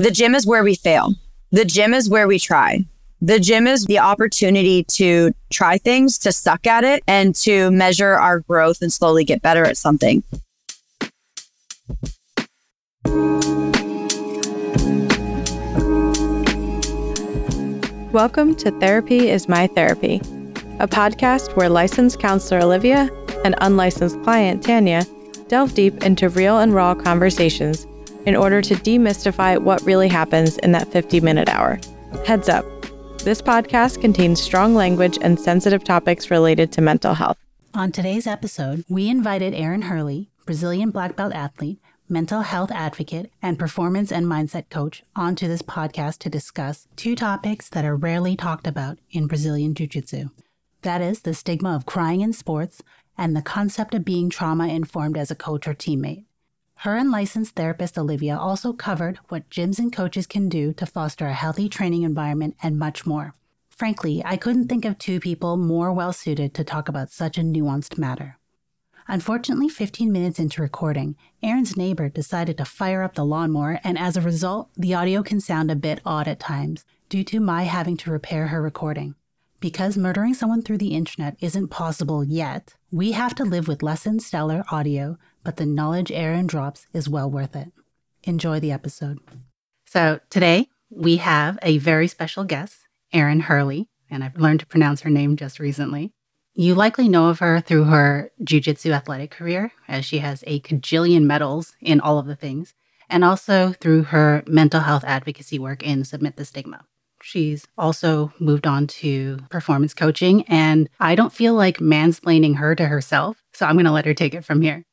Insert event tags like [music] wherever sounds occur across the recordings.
The gym is where we fail. The gym is where we try. The gym is the opportunity to try things, to suck at it, and to measure our growth and slowly get better at something. Welcome to Therapy is My Therapy, a podcast where licensed counselor Olivia and unlicensed client Tanya delve deep into real and raw conversations in order to demystify what really happens in that 50 minute hour. Heads up, this podcast contains strong language and sensitive topics related to mental health. On today's episode, we invited Erin Herle, Brazilian black belt athlete, mental health advocate, and performance and mindset coach, onto this podcast to discuss two topics that are rarely talked about in Brazilian Jiu Jitsu. That is the stigma of crying in sports and the concept of being trauma informed as a coach or teammate. Her unlicensed therapist Olivia also covered what gyms and coaches can do to foster a healthy training environment and much more. Frankly, I couldn't think of two people more well suited to talk about such a nuanced matter. Unfortunately, 15 minutes into recording, Erin's neighbor decided to fire up the lawnmower, and as a result, the audio can sound a bit odd at times due to my having to repair her recording. Because murdering someone through the internet isn't possible yet, we have to live with less than stellar audio but the knowledge Erin drops is well worth it. Enjoy the episode. So today we have a very special guest, Erin Herle, and I've learned to pronounce her name just recently. You likely know of her through her jiu-jitsu athletic career, as she has a cajillion medals in all of the things, and also through her mental health advocacy work in Submit the Stigma. She's also moved on to performance coaching, and I don't feel like mansplaining her to herself, so I'm going to let her take it from here.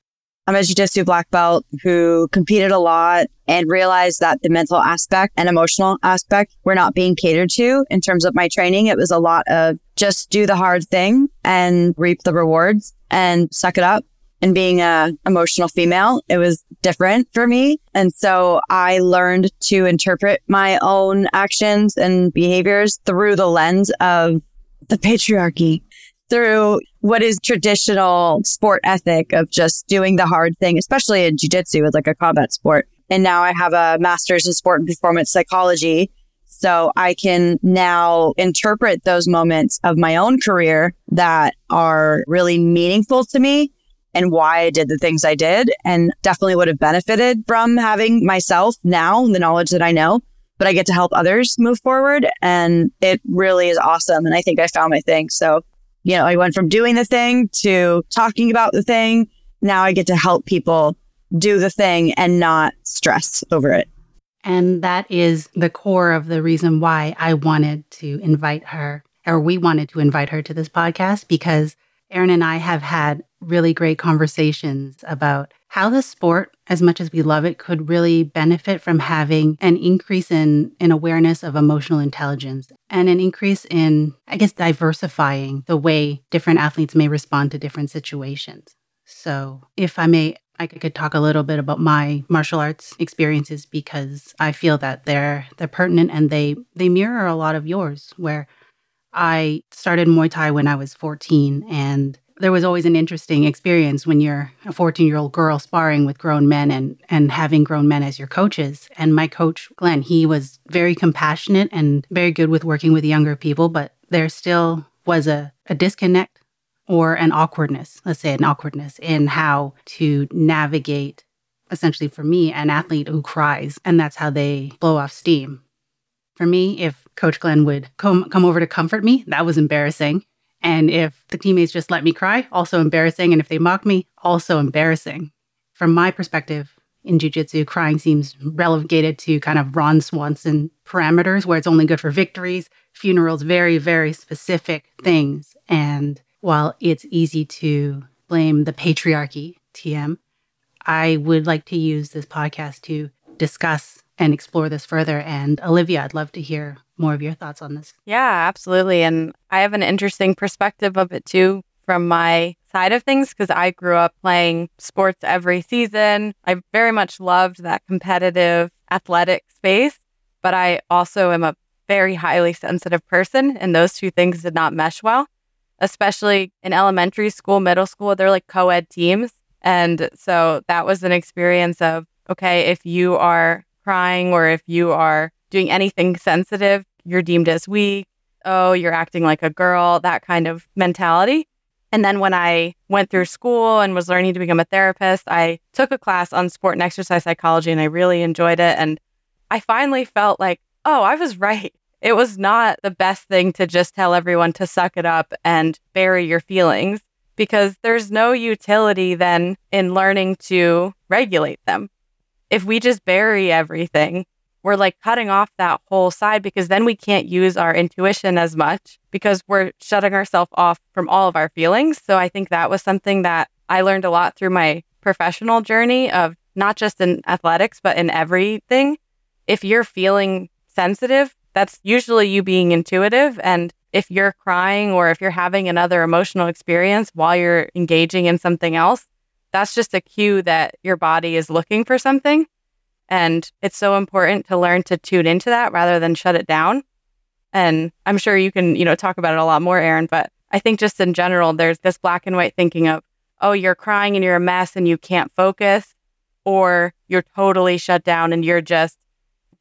I'm a jiu-jitsu black belt who competed a lot and realized that the mental aspect and emotional aspect were not being catered to in terms of my training. It was a lot of just do the hard thing and reap the rewards and suck it up. And being a emotional female, it was different for me. And so I learned to interpret my own actions and behaviors through the lens of the patriarchy through what is traditional sport ethic of just doing the hard thing, especially in jujitsu, with like a combat sport. And now I have a master's in sport and performance psychology. So I can now interpret those moments of my own career that are really meaningful to me and why I did the things I did and definitely would have benefited from having myself now the knowledge that I know, but I get to help others move forward and it really is awesome. And I think I found my thing. So you know, I went from doing the thing to talking about the thing. Now I get to help people do the thing and not stress over it. And that is the core of the reason why I wanted to invite her, or we wanted to invite her to this podcast, because Erin and I have had really great conversations about how the sport, as much as we love it, could really benefit from having an increase in, in awareness of emotional intelligence and an increase in, I guess, diversifying the way different athletes may respond to different situations. So, if I may, I could talk a little bit about my martial arts experiences because I feel that they're they're pertinent and they they mirror a lot of yours. Where I started Muay Thai when I was 14 and there was always an interesting experience when you're a 14 year old girl sparring with grown men and and having grown men as your coaches. And my coach glenn he was very compassionate and very good with working with younger people but there still was a, a disconnect or an awkwardness let's say an awkwardness in how to navigate essentially for me an athlete who cries and that's how they blow off steam. For me if coach glenn would come come over to comfort me that was embarrassing and if the teammates just let me cry, also embarrassing. And if they mock me, also embarrassing. From my perspective in jujitsu, crying seems relegated to kind of Ron Swanson parameters where it's only good for victories, funerals, very, very specific things. And while it's easy to blame the patriarchy, TM, I would like to use this podcast to discuss and explore this further. And Olivia, I'd love to hear more of your thoughts on this. Yeah, absolutely. And I have an interesting perspective of it too from my side of things because I grew up playing sports every season. I very much loved that competitive athletic space, but I also am a very highly sensitive person, and those two things did not mesh well, especially in elementary school, middle school. They're like co ed teams. And so that was an experience of, okay, if you are crying or if you are doing anything sensitive, you're deemed as weak. Oh, you're acting like a girl, that kind of mentality. And then when I went through school and was learning to become a therapist, I took a class on sport and exercise psychology and I really enjoyed it. And I finally felt like, oh, I was [laughs] right. It was not the best thing to just tell everyone to suck it up and bury your feelings because there's no utility then in learning to regulate them. If we just bury everything, we're like cutting off that whole side because then we can't use our intuition as much because we're shutting ourselves off from all of our feelings. So I think that was something that I learned a lot through my professional journey of not just in athletics, but in everything. If you're feeling sensitive, that's usually you being intuitive. And if you're crying or if you're having another emotional experience while you're engaging in something else, that's just a cue that your body is looking for something. And it's so important to learn to tune into that rather than shut it down. And I'm sure you can, you know, talk about it a lot more, Erin, but I think just in general, there's this black and white thinking of, oh, you're crying and you're a mess and you can't focus, or you're totally shut down and you're just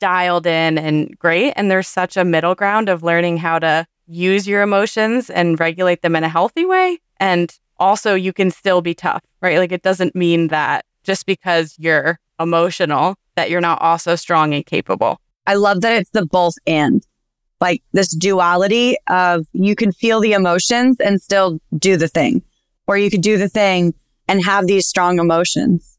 dialed in and great. And there's such a middle ground of learning how to use your emotions and regulate them in a healthy way. And also, you can still be tough, right? Like, it doesn't mean that just because you're emotional that you're not also strong and capable. I love that it's the both and like this duality of you can feel the emotions and still do the thing, or you could do the thing and have these strong emotions.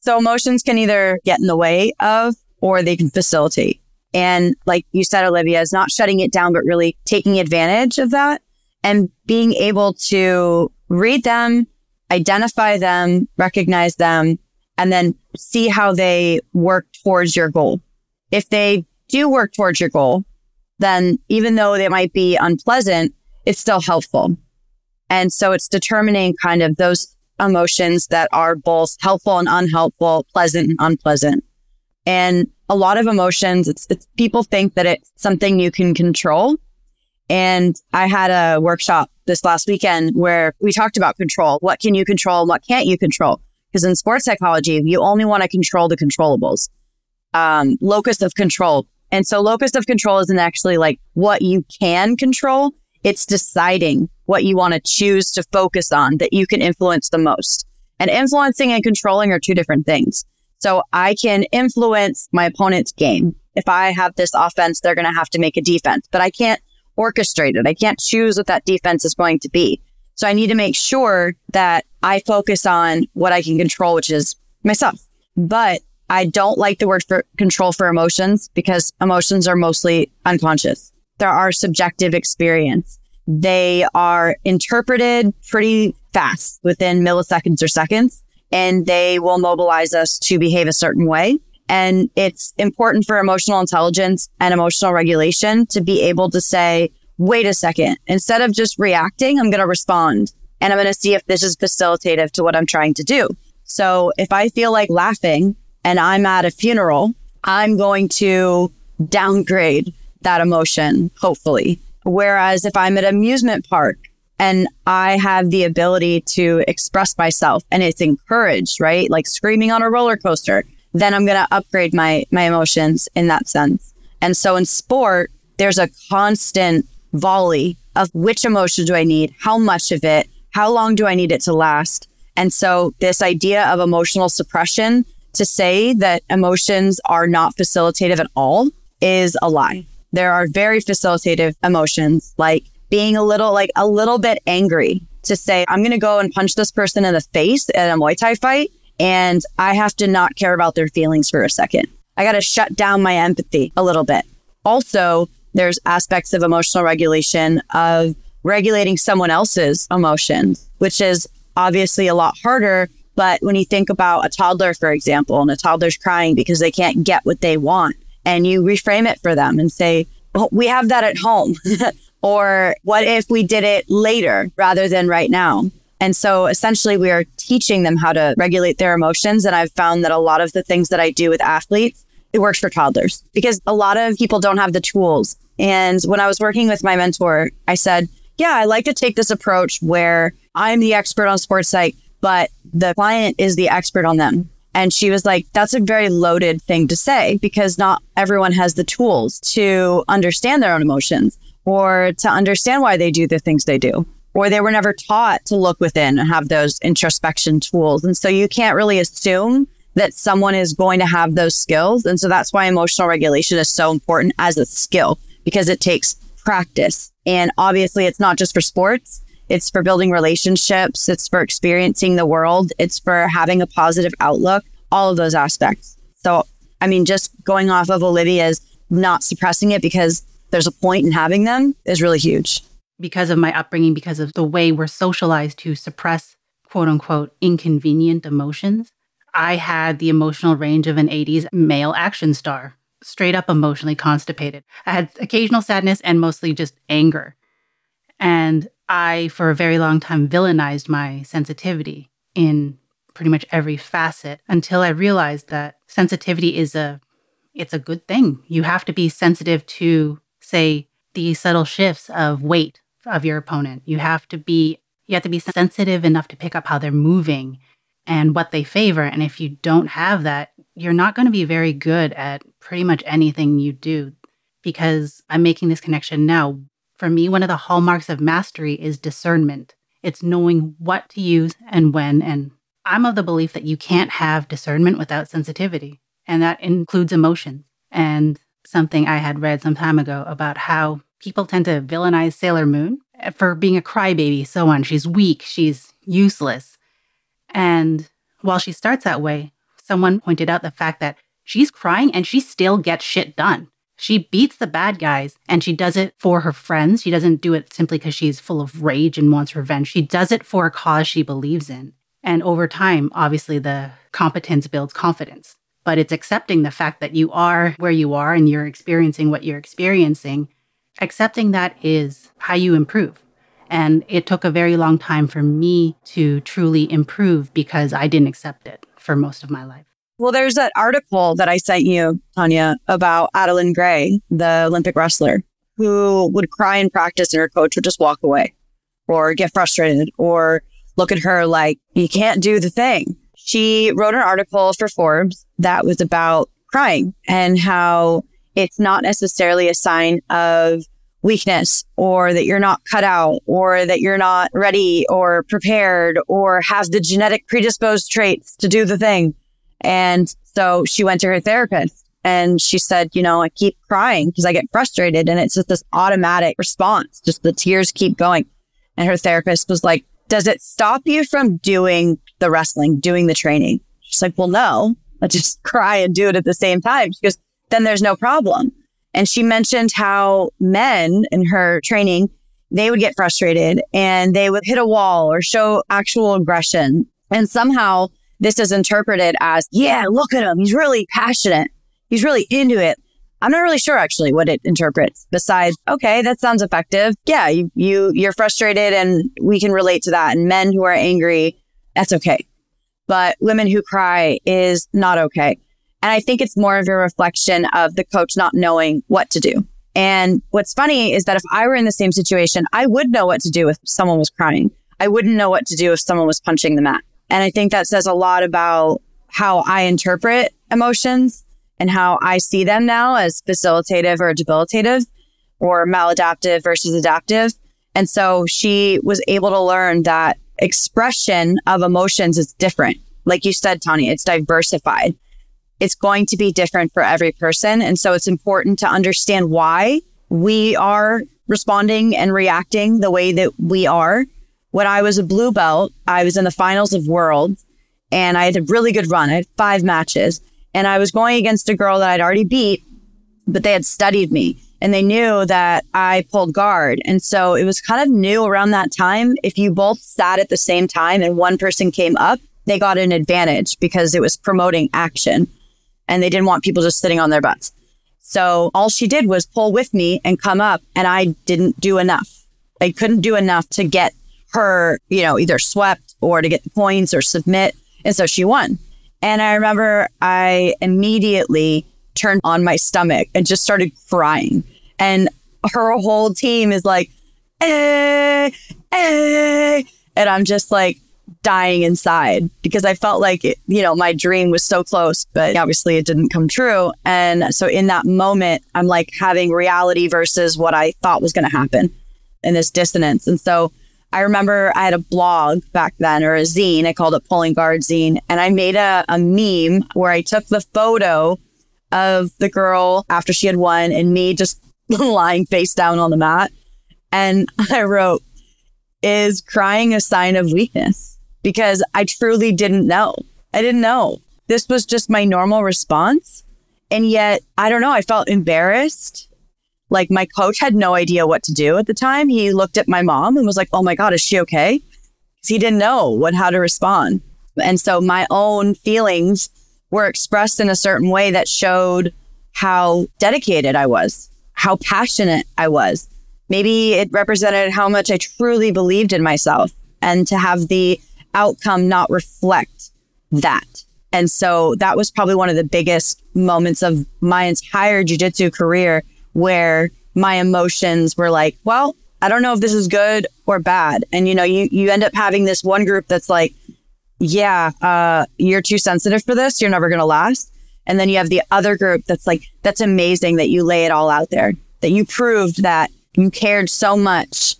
So emotions can either get in the way of or they can facilitate. And like you said, Olivia, is not shutting it down, but really taking advantage of that and being able to read them, identify them, recognize them, and then see how they work towards your goal. If they do work towards your goal, then even though they might be unpleasant, it's still helpful. And so it's determining kind of those emotions that are both helpful and unhelpful, pleasant and unpleasant. And a lot of emotions, it's, it's people think that it's something you can control. And I had a workshop this last weekend where we talked about control. What can you control and what can't you control? Because in sports psychology, you only want to control the controllables, um, locus of control. And so locus of control isn't actually like what you can control. It's deciding what you want to choose to focus on that you can influence the most. And influencing and controlling are two different things. So I can influence my opponent's game. If I have this offense, they're going to have to make a defense, but I can't orchestrate it. I can't choose what that defense is going to be. So I need to make sure that I focus on what I can control, which is myself. But I don't like the word for control for emotions because emotions are mostly unconscious. There are subjective experience. They are interpreted pretty fast within milliseconds or seconds, and they will mobilize us to behave a certain way. And it's important for emotional intelligence and emotional regulation to be able to say, wait a second, instead of just reacting, I'm going to respond and I'm going to see if this is facilitative to what I'm trying to do. So if I feel like laughing and I'm at a funeral, I'm going to downgrade that emotion, hopefully. Whereas if I'm at an amusement park and I have the ability to express myself and it's encouraged, right? Like screaming on a roller coaster, then I'm going to upgrade my, my emotions in that sense. And so in sport, there's a constant volley of which emotion do I need? How much of it? How long do I need it to last? And so this idea of emotional suppression to say that emotions are not facilitative at all is a lie. There are very facilitative emotions like being a little like a little bit angry to say, I'm going to go and punch this person in the face at a Muay Thai fight. And I have to not care about their feelings for a second. I got to shut down my empathy a little bit. Also, there's aspects of emotional regulation of regulating someone else's emotions, which is obviously a lot harder. But when you think about a toddler, for example, and a toddler's crying because they can't get what they want, and you reframe it for them and say, well, we have that at home. [laughs] or what if we did it later rather than right now? And so essentially, we are teaching them how to regulate their emotions. And I've found that a lot of the things that I do with athletes it works for toddlers because a lot of people don't have the tools. And when I was working with my mentor, I said, yeah, I like to take this approach where I'm the expert on sports psych, but the client is the expert on them. And she was like, that's a very loaded thing to say because not everyone has the tools to understand their own emotions or to understand why they do the things they do. Or they were never taught to look within and have those introspection tools. And so you can't really assume that someone is going to have those skills. And so that's why emotional regulation is so important as a skill because it takes practice. And obviously, it's not just for sports. It's for building relationships. It's for experiencing the world. It's for having a positive outlook, all of those aspects. So, I mean, just going off of Olivia's not suppressing it because there's a point in having them is really huge. Because of my upbringing, because of the way we're socialized to suppress quote unquote inconvenient emotions, I had the emotional range of an 80s male action star, straight up emotionally constipated. I had occasional sadness and mostly just anger. And I, for a very long time, villainized my sensitivity in pretty much every facet until I realized that sensitivity is a it's a good thing. You have to be sensitive to say the subtle shifts of weight of your opponent. You have to be you have to be sensitive enough to pick up how they're moving and what they favor. And if you don't have that, you're not going to be very good at pretty much anything you do because I'm making this connection now. For me, one of the hallmarks of mastery is discernment. It's knowing what to use and when. And I'm of the belief that you can't have discernment without sensitivity, and that includes emotion. And something I had read some time ago about how people tend to villainize Sailor Moon eh, for being a crybaby, so on. She's weak, she's useless. And while she starts that way, someone pointed out the fact that she's crying and she still gets shit done. She beats the bad guys and she does it for her friends. She doesn't do it simply because she's full of rage and wants revenge. She does it for a cause she believes in. And over time, obviously, the competence builds confidence. But it's accepting the fact that you are where you are and you're experiencing what you're experiencing. Accepting that is how you improve. And it took a very long time for me to truly improve because I didn't accept it for most of my life. Well, there's that article that I sent you, Tanya, about Adeline Gray, the Olympic wrestler, who would cry in practice and her coach would just walk away or get frustrated or look at her like, you can't do the thing. She wrote an article for Forbes that was about crying and how it's not necessarily a sign of weakness or that you're not cut out or that you're not ready or prepared or has the genetic predisposed traits to do the thing. And so she went to her therapist and she said, you know, I keep crying because I get frustrated and it's just this automatic response. Just the tears keep going. And her therapist was like, does it stop you from doing the wrestling, doing the training? She's like, well, no, I just [laughs] cry and do it at the same time. She goes, then there's no problem. And she mentioned how men in her training, they would get frustrated and they would hit a wall or show actual aggression. And somehow this is interpreted as, yeah, look at him. He's really passionate. He's really into it. I'm not really sure actually what it interprets besides, okay, that sounds effective. Yeah, you, you, you're frustrated and we can relate to that. And men who are angry, that's okay. But women who cry is not okay. And I think it's more of a reflection of the coach not knowing what to do. And what's funny is that if I were in the same situation, I would know what to do if someone was crying. I wouldn't know what to do if someone was punching the mat. And I think that says a lot about how I interpret emotions and how I see them now as facilitative or debilitative or maladaptive versus adaptive. And so she was able to learn that expression of emotions is different. Like you said, Tony, it's diversified. It's going to be different for every person. And so it's important to understand why we are responding and reacting the way that we are when I was a blue belt, I was in the finals of worlds and I had a really good run. I had five matches and I was going against a girl that I'd already beat, but they had studied me and they knew that I pulled guard. And so it was kind of new around that time. If you both sat at the same time and one person came up, they got an advantage because it was promoting action and they didn't want people just sitting on their butts. So all she did was pull with me and come up and I didn't do enough. I couldn't do enough to get her, you know, either swept or to get the points or submit. And so she won. And I remember I immediately turned on my stomach and just started crying. And her whole team is like, eh, eh. And I'm just like, dying inside because I felt like, it, you know, my dream was so close, but obviously it didn't come true. And so in that moment, I'm like having reality versus what I thought was going to happen in this dissonance. And so I remember I had a blog back then or a zine. I called it Pulling Guard Zine. And I made a, a meme where I took the photo of the girl after she had won and me just [laughs] lying face down on the mat. And [laughs] I wrote, Is crying a sign of weakness? Because I truly didn't know. I didn't know. This was just my normal response. And yet, I don't know, I felt embarrassed. Like my coach had no idea what to do at the time. He looked at my mom and was like, Oh my God, is she okay? Because he didn't know what how to respond. And so my own feelings were expressed in a certain way that showed how dedicated I was, how passionate I was. Maybe it represented how much I truly believed in myself and to have the outcome not reflect that. And so that was probably one of the biggest moments of my entire jujitsu career where my emotions were like, well, I don't know if this is good or bad. And you know, you you end up having this one group that's like, yeah, uh, you're too sensitive for this. You're never to last. And then you have the other group that's like, that's amazing that you lay it all out there, that you proved that you cared so much,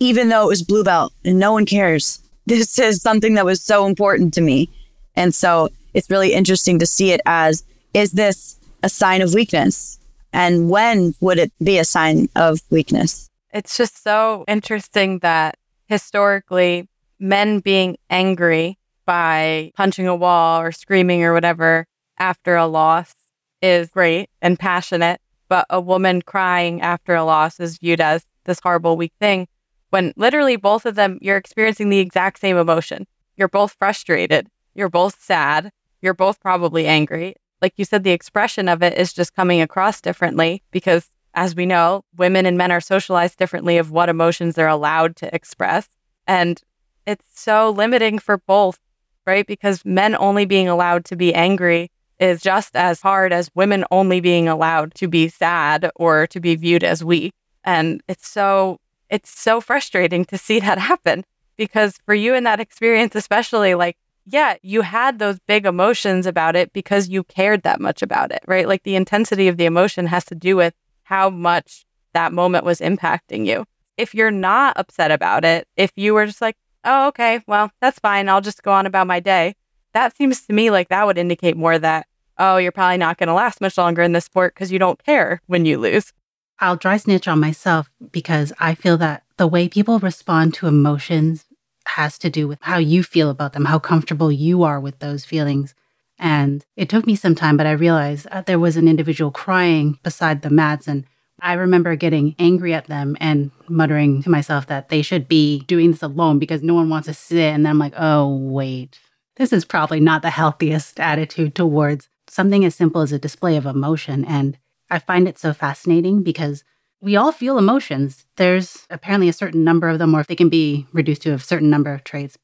even though it was blue belt and no one cares. This is something that was so important to me. And so it's really interesting to see it as, is this a sign of weakness? And when would it be a sign of weakness? It's just so interesting that historically, men being angry by punching a wall or screaming or whatever after a loss is great and passionate, but a woman crying after a loss is viewed as this horrible, weak thing. When literally both of them, you're experiencing the exact same emotion. You're both frustrated. You're both sad. You're both probably angry. Like you said, the expression of it is just coming across differently because, as we know, women and men are socialized differently of what emotions they're allowed to express. And it's so limiting for both right? Because men only being allowed to be angry is just as hard as women only being allowed to be sad or to be viewed as weak. And it's so it's so frustrating to see that [laughs] happen because for you in that experience especially like yeah, you had those big emotions about it because you cared that much about it, right? Like the intensity of the emotion has to do with how much that moment was impacting you. If you're not upset about it, if you were just like, oh, okay, well, that's fine. I'll just go on about my day. That seems to me like that would indicate more that, oh, you're probably not going to last much longer in this sport because you don't care when you lose. I'll dry snitch on myself because I feel that the way people respond to emotions has to do with how you feel about them, how comfortable you are with those feelings. And it took me some time, but I realized uh, there was an individual crying beside the mats and I remember getting angry at them and muttering to myself that they should be doing this alone because no one wants to sit. And then I'm like, oh, wait, this is probably not the healthiest attitude towards something as simple as a display of emotion. And I find it so fascinating because we all feel emotions. There's apparently a certain number of them, or if they can be reduced to a certain number of traits.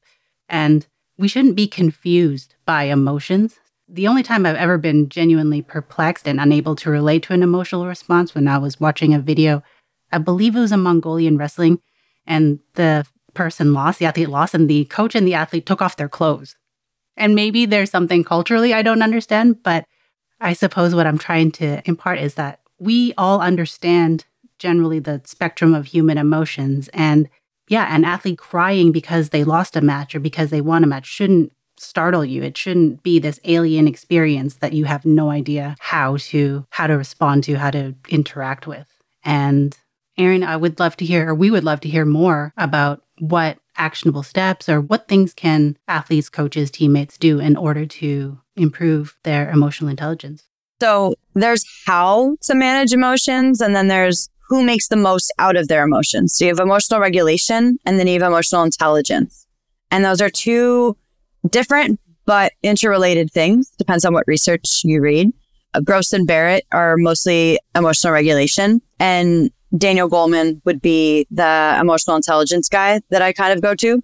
And we shouldn't be confused by emotions the only time I've ever been genuinely perplexed and unable to relate to an emotional response when I was watching a video, I believe it was a Mongolian wrestling, and the person lost, the athlete lost, and the coach and the athlete took off their clothes. And maybe there's something culturally I don't understand, but I suppose what I'm trying to impart is that we all understand generally the spectrum of human emotions. And yeah, an athlete crying because they lost a match or because they won a match shouldn't startle you. It shouldn't be this alien experience that you have no idea how to how to respond to, how to interact with. And Erin, I would love to hear, or we would love to hear more about what actionable steps or what things can athletes, coaches, teammates do in order to improve their emotional intelligence. So there's how to manage emotions, and then there's who makes the most out of their emotions. So you have emotional regulation and then you have emotional intelligence. And those are two different but interrelated things. Depends on what research you read. Uh, Gross and Barrett are mostly emotional regulation, and Daniel Goleman would be the emotional intelligence guy that I kind of go to.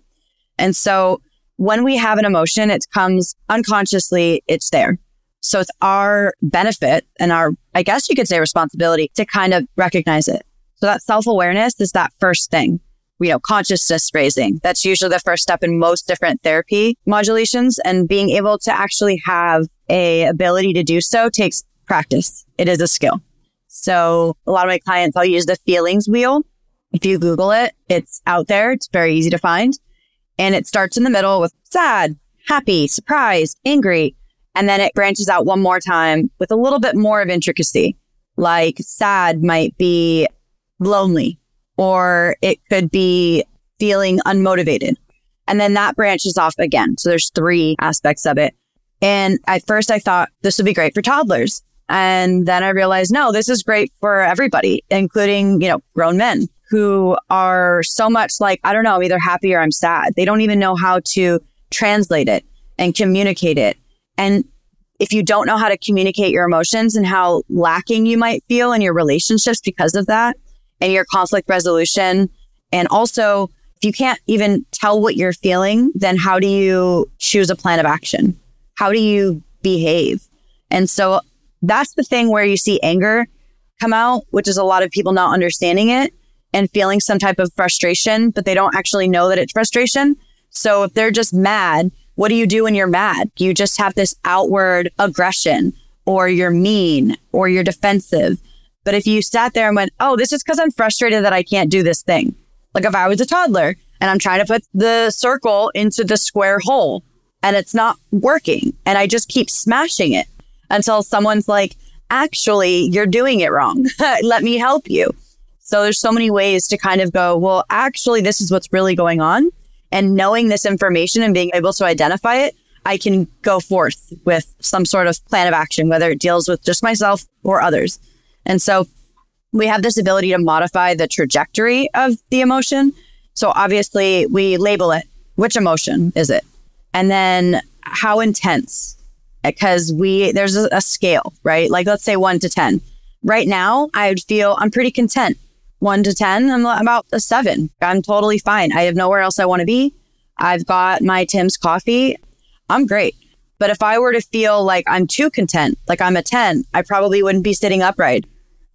And so when we have an emotion, it comes unconsciously, it's there. So it's our benefit and our, I guess you could say responsibility to kind of recognize it. So that self awareness is that first thing. you know, consciousness raising. That's usually the first step in most different therapy modulations and being able to actually have a ability to do so takes practice. It is a skill. So a lot of my clients, I'll use the feelings wheel. If you Google it, it's out there. It's very easy to find. And it starts in the middle with sad, happy, surprised, angry. And then it branches out one more time with a little bit more of intricacy. Like sad might be lonely or it could be feeling unmotivated. And then that branches off again. So there's three aspects of it. And at first I thought this would be great for toddlers. And then I realized, no, this is great for everybody, including, you know, grown men who are so much like, I don't know, I'm either happy or I'm sad. They don't even know how to translate it and communicate it. And if you don't know how to communicate your emotions and how lacking you might feel in your relationships because of that and your conflict resolution, and also if you can't even tell what you're feeling, then how do you choose a plan of action? How do you behave? And so that's the thing where you see anger come out, which is a lot of people not understanding it and feeling some type of frustration, but they don't actually know that it's frustration. So if they're just mad, what do you do when you're mad? You just have this outward aggression or you're mean or you're defensive. But if you sat there and went, Oh, this is because I'm frustrated that I can't do this thing. Like if I was a toddler and I'm trying to put the circle into the square hole and it's not working and I just keep smashing it until someone's like, actually, you're doing it wrong. [laughs] Let me help you. So there's so many ways to kind of go, well, actually, this is what's really going on. And knowing this information and being able to identify it, I can go forth with some sort of plan of action, whether it deals with just myself or others. And so we have this ability to modify the trajectory of the emotion. So obviously we label it. Which emotion is it? And then how intense? because we there's a, scale, right? Like let's say one to ten. Right now, I would feel I'm pretty content. One to ten, I'm about a seven. I'm totally fine. I have nowhere else I want to be. I've got my Tim's coffee. I'm great. But if I were to feel like I'm too content, like I'm a 10, I probably wouldn't be sitting upright.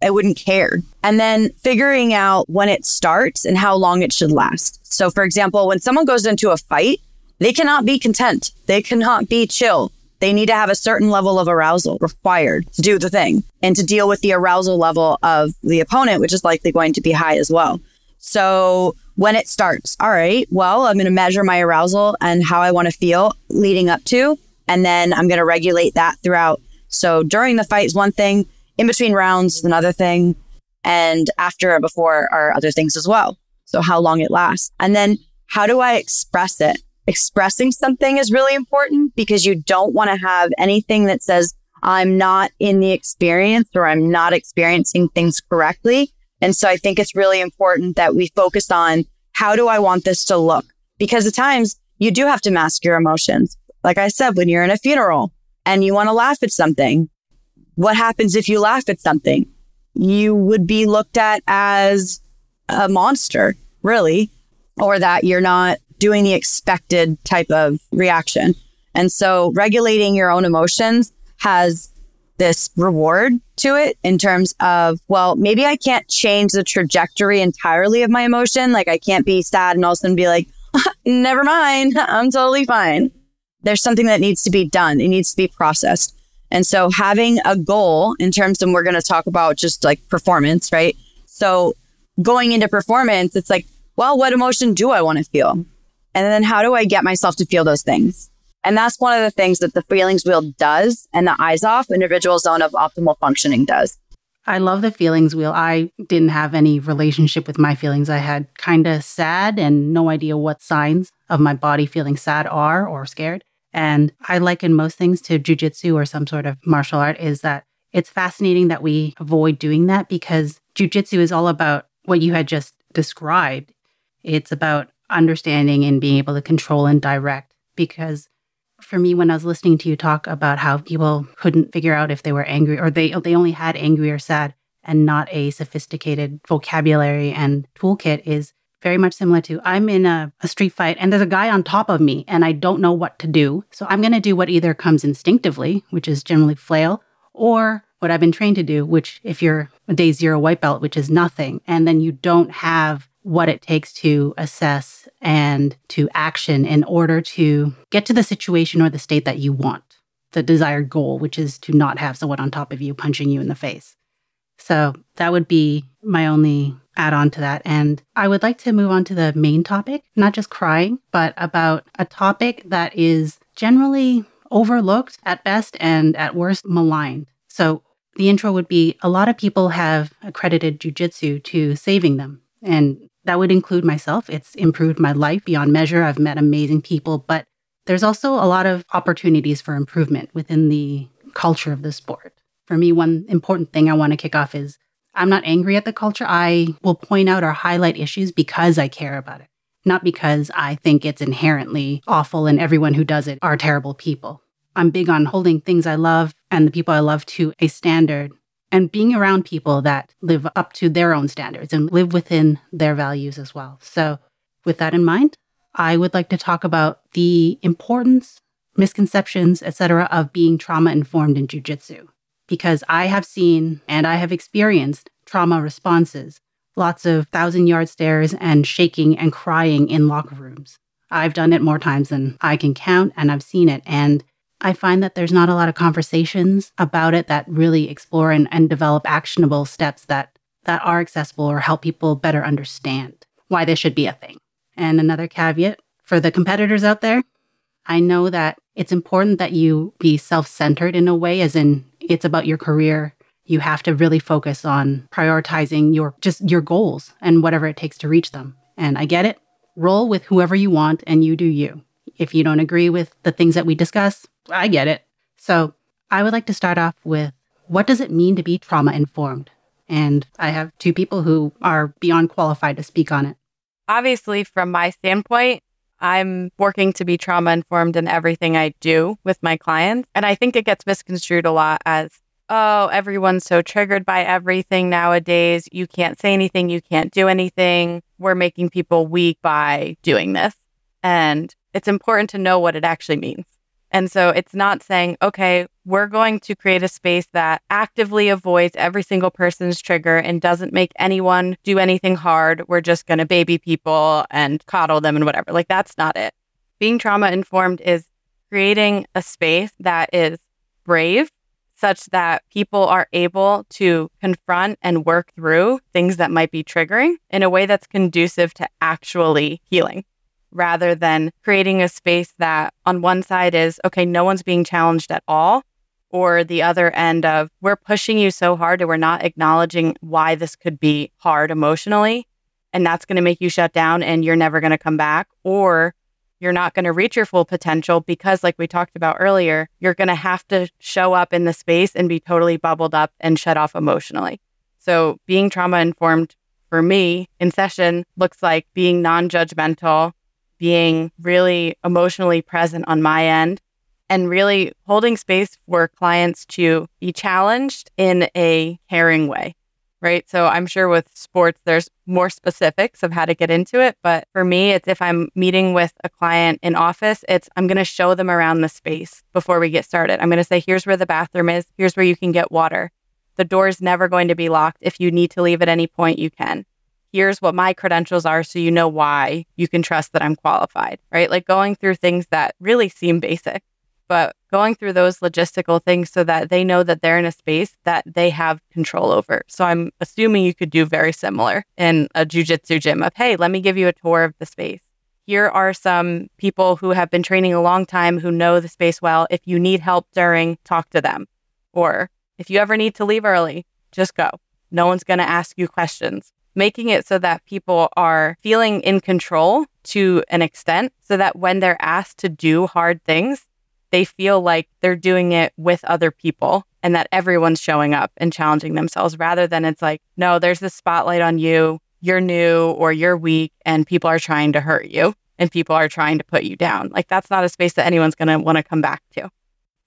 I wouldn't care. And then figuring out when it starts and how long it should last. So, for example, when someone goes into a fight, they cannot be content. They cannot be chill. They need to have a certain level of arousal required to do the thing and to deal with the arousal level of the opponent, which is likely going to be high as well. So when it starts, all right, well, I'm going to measure my arousal and how I want to feel leading up to, and then I'm going to regulate that throughout. So during the fight is one thing, in between rounds is another thing, and after and before are other things as well. So how long it lasts. And then how do I express it? Expressing something is really important because you don't want to have anything that says, I'm not in the experience or I'm not experiencing things correctly. And so I think it's really important that we focus on how do I want this to look? Because at times you do have to mask your emotions. Like I said, when you're in a funeral and you want to laugh at something, what happens if you laugh at something? You would be looked at as a monster, really, or that you're not doing the expected type of reaction. And so regulating your own emotions has this reward to it in terms of, well, maybe I can't change the trajectory entirely of my emotion. Like I can't be sad and all of a sudden be like, [laughs] never mind, [laughs] I'm totally fine. There's something that needs to be done. It needs to be processed. And so having a goal in terms of, we're going to talk about just like performance, right? So going into performance, it's like, well, what emotion do I want to feel? And then how do I get myself to feel those things? And that's one of the things that the feelings wheel does and the IZOF individual zone of optimal functioning does. I love the feelings wheel. I didn't have any relationship with my feelings. I had kind of sad and no idea what signs of my body feeling sad are or scared. And I liken most things to jujitsu or some sort of martial art is that it's fascinating that we avoid doing that because jujitsu is all about what you had just described. It's about understanding and being able to control and direct. Because for me, when I was listening to you talk about how people couldn't figure out if they were angry or they they only had angry or sad and not a sophisticated vocabulary and toolkit is very much similar to I'm in a, a, street fight and there's a guy on top of me and I don't know what to do. So I'm going to do what either comes instinctively, which is generally flail, or what I've been trained to do, which if you're a day zero white belt, which is nothing, and then you don't have what it takes to assess and to action in order to get to the situation or the state that you want, the desired goal, which is to not have someone on top of you punching you in the face. So that would be my only add on to that. And I would like to move on to the main topic, not just crying, but about a topic that is generally overlooked at best and at worst maligned. So the intro would be a lot of people have accredited jujitsu to saving them. And that would include myself. It's improved my life beyond measure. I've met amazing people, but there's also a lot of opportunities for improvement within the culture of the sport. For me, one important thing I want to kick off is I'm not angry at the culture. I will point out or highlight issues because I care about it, not because I think it's inherently awful and everyone who does it are terrible people. I'm big on holding things I love and the people I love to a standard and being around people that live up to their own standards and live within their values as well. So, with that in mind, I would like to talk about the importance, misconceptions, etc., of being trauma informed in jujitsu because I have seen and I have experienced trauma responses, lots of thousand yard stares and shaking and crying in locker rooms. I've done it more times than I can count and I've seen it. And I find that there's not a lot of conversations about it that really explore and, and develop actionable steps that, that are accessible or help people better understand why this should be a thing. And another caveat for the competitors out there, I know that it's important that you be self centered in a way, as in it's about your career. You have to really focus on prioritizing your just your goals and whatever it takes to reach them. And I get it. Roll with whoever you want and you do you. If you don't agree with the things that we discuss, I get it. So I would like to start off with what does it mean to be trauma informed? And I have two people who are beyond qualified to speak on it. Obviously, from my standpoint, I'm working to be trauma informed in everything I do with my clients. And I think it gets misconstrued a lot as, oh, everyone's so triggered by everything nowadays. You can't say anything. You can't do anything. We're making people weak by doing this. And it's important to know what it actually means. And so it's not saying, okay, we're going to create a space that actively avoids every single person's trigger and doesn't make anyone do anything hard. We're just going to baby people and coddle them and whatever. Like, that's not it. Being trauma informed is creating a space that is brave, such that people are able to confront and work through things that might be triggering in a way that's conducive to actually healing rather than creating a space that on one side is, okay, no one's being challenged at all. Or the other end of, we're pushing you so hard and we're not acknowledging why this could be hard emotionally. And that's going to make you shut down and you're never going to come back. Or you're not going to reach your full potential because, like we talked about earlier, you're going to have to show up in the space and be totally bubbled up and shut off emotionally. So, being trauma informed for me in session looks like being non judgmental, being really emotionally present on my end and really holding space for clients to be challenged in a caring way. Right. So I'm sure with sports, there's more specifics of how to get into it. But for me, it's if I'm meeting with a client in office, it's I'm going to show them around the space before we get started. I'm going to say, here's where the bathroom is. Here's where you can get water. The door is never going to be locked. If you need to leave at any point, you can here's what my credentials are so you know why you can trust that I'm qualified, right? Like going through things that really seem basic, but going through those logistical things so that they know that they're in a space that they have control over. So I'm assuming you could do very similar in a jujitsu gym of, hey, let me give you a tour of the space. Here are some people who have been training a long time who know the space well. If you need help during, talk to them. Or if you ever need to leave early, just go. No one's going to ask you questions making it so that people are feeling in control to an extent so that when they're asked to do hard things, they feel like they're doing it with other people and that everyone's showing up and challenging themselves rather than it's like, no, there's this spotlight on you, you're new or you're weak, and people are trying to hurt you and people are trying to put you down. Like, that's not a space that anyone's going to want to come back to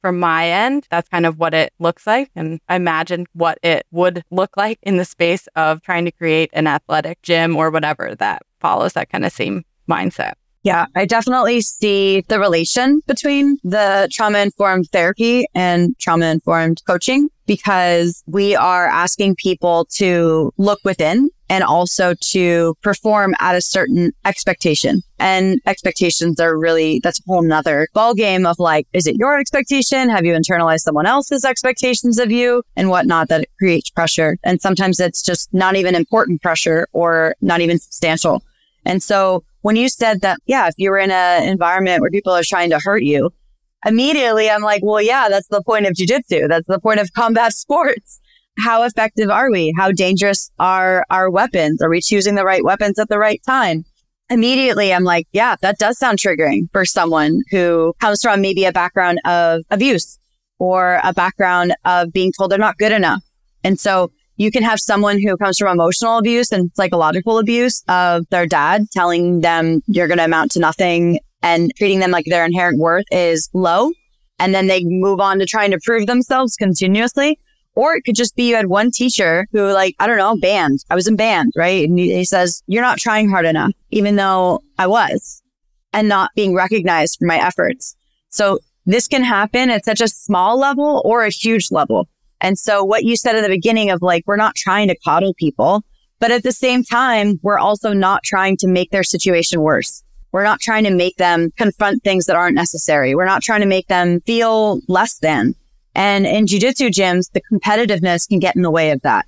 from my end, that's kind of what it looks like. And I imagine what it would look like in the space of trying to create an athletic gym or whatever that follows that kind of same mindset. Yeah, I definitely see the relation between the trauma informed therapy and trauma informed coaching because we are asking people to look within and also to perform at a certain expectation. And expectations are really, that's a whole nother ball game of like, is it your expectation? Have you internalized someone else's expectations of you and whatnot that creates pressure? And sometimes it's just not even important pressure or not even substantial. And so when you said that, yeah, if you were in an environment where people are trying to hurt you, immediately I'm like, well, yeah, that's the point of jujitsu. That's the point of combat [laughs] sports how effective are we? How dangerous are our weapons? Are we choosing the right weapons at the right time? Immediately, I'm like, yeah, that does sound triggering for someone who comes from maybe a background of abuse or a background of being told they're not good enough. And so you can have someone who comes from emotional abuse and psychological abuse of their dad telling them you're going to amount to nothing and treating them like their inherent worth is low. And then they move on to trying to prove themselves continuously. Or it could just be you had one teacher who like, I don't know, band. I was in band, right? And he says, you're not trying hard enough, even though I was and not being recognized for my efforts. So this can happen at such a small level or a huge level. And so what you said at the beginning of like, we're not trying to coddle people, but at the same time, we're also not trying to make their situation worse. We're not trying to make them confront things that aren't necessary. We're not trying to make them feel less than. And in jujitsu gyms, the competitiveness can get in the way of that.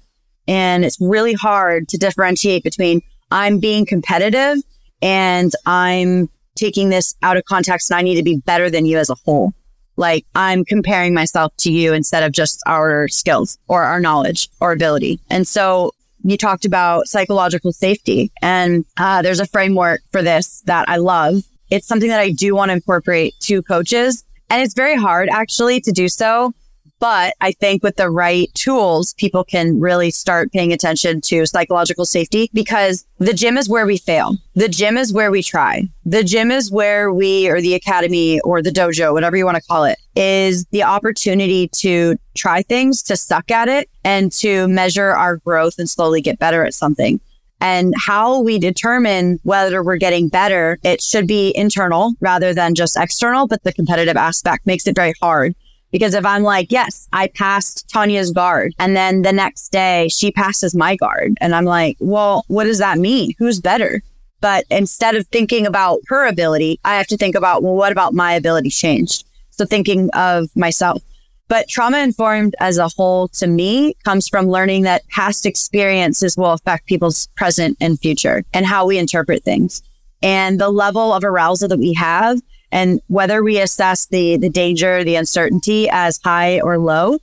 And it's really hard to differentiate between I'm being competitive and I'm taking this out of context and I need to be better than you as a whole. Like I'm comparing myself to you instead of just our skills or our knowledge or ability. And so you talked about psychological safety and uh, there's a framework for this that I love. It's something that I do want to incorporate to coaches and it's very hard actually to do so. But I think with the right tools, people can really start paying attention to psychological safety because the gym is where we fail. The gym is where we try. The gym is where we, or the academy or the dojo, whatever you want to call it, is the opportunity to try things, to suck at it and to measure our growth and slowly get better at something and how we determine whether we're getting better, it should be internal rather than just external. But the competitive aspect makes it very hard. Because if I'm like, yes, I passed Tanya's guard and then the next day she passes my guard and I'm like, well, what does that mean? Who's better? But instead of thinking about her ability, I have to think about, well, what about my ability changed? So thinking of myself. But trauma informed as a whole to me comes from learning that past experiences will affect people's present and future and how we interpret things. And the level of arousal that we have and whether we assess the, the danger, the uncertainty as high or low.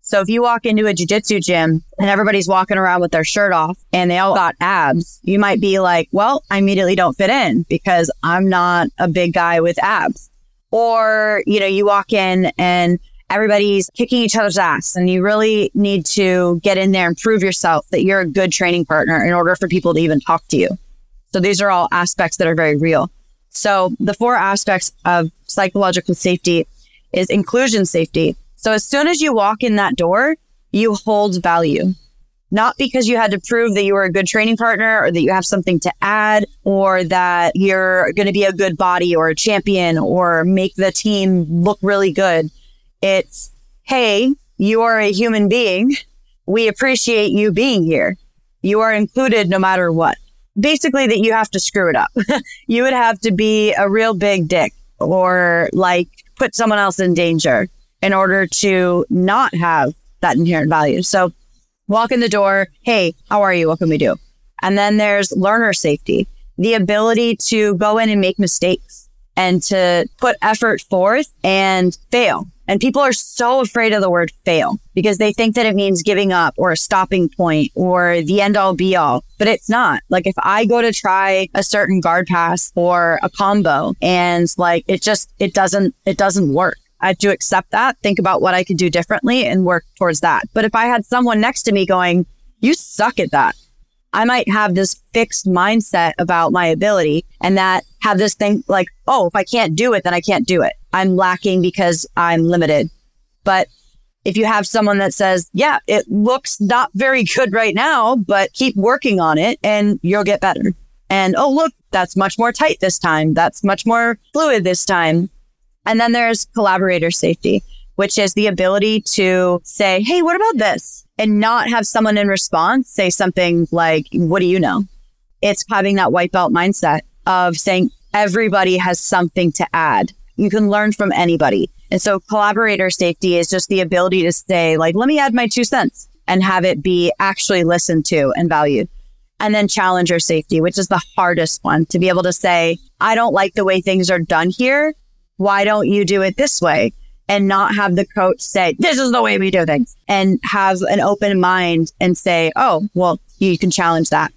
So if you walk into a jujitsu gym and everybody's walking around with their shirt off and they all got abs, you might be like, well, I immediately don't fit in because I'm not a big guy with abs. Or, you know, you walk in and everybody's kicking each other's ass and you really need to get in there and prove yourself that you're a good training partner in order for people to even talk to you. So these are all aspects that are very real. So the four aspects of psychological safety is inclusion safety. So as soon as you walk in that door, you hold value. Not because you had to prove that you were a good training partner or that you have something to add or that you're going to be a good body or a champion or make the team look really good. It's, hey, you are a human being. We appreciate you being here. You are included no matter what. Basically, that you have to screw it up. [laughs] you would have to be a real big dick or like put someone else in danger in order to not have that inherent value. So walk in the door. Hey, how are you? What can we do? And then there's learner safety, the ability to go in and make mistakes and to put effort forth and fail and people are so afraid of the word fail because they think that it means giving up or a stopping point or the end all be all. But it's not. Like if I go to try a certain guard pass or a combo and like it just, it doesn't, it doesn't work. I have to accept that, think about what I could do differently and work towards that. But if I had someone next to me going, you suck at that. I might have this fixed mindset about my ability and that have this thing like, oh, if I can't do it, then I can't do it. I'm lacking because I'm limited. But if you have someone that says, yeah, it looks not very good right now, but keep working on it and you'll get better. And oh, look, that's much more tight this time. That's much more fluid this time. And then there's collaborator safety. which is the ability to say, Hey, what about this? And not have someone in response say something like, what do you know? It's having that white belt mindset of saying everybody has something to add. You can learn from anybody. And so collaborator safety is just the ability to say, like, let me add my two cents and have it be actually listened to and valued. And then challenger safety, which is the hardest one to be able to say, I don't like the way things are done here. Why don't you do it this way? And not have the coach say, this is the way we do things and have an open mind and say, oh, well, you can challenge that.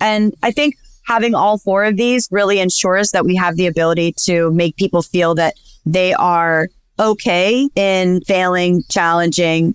And I think having all four of these really ensures that we have the ability to make people feel that they are okay in failing, challenging,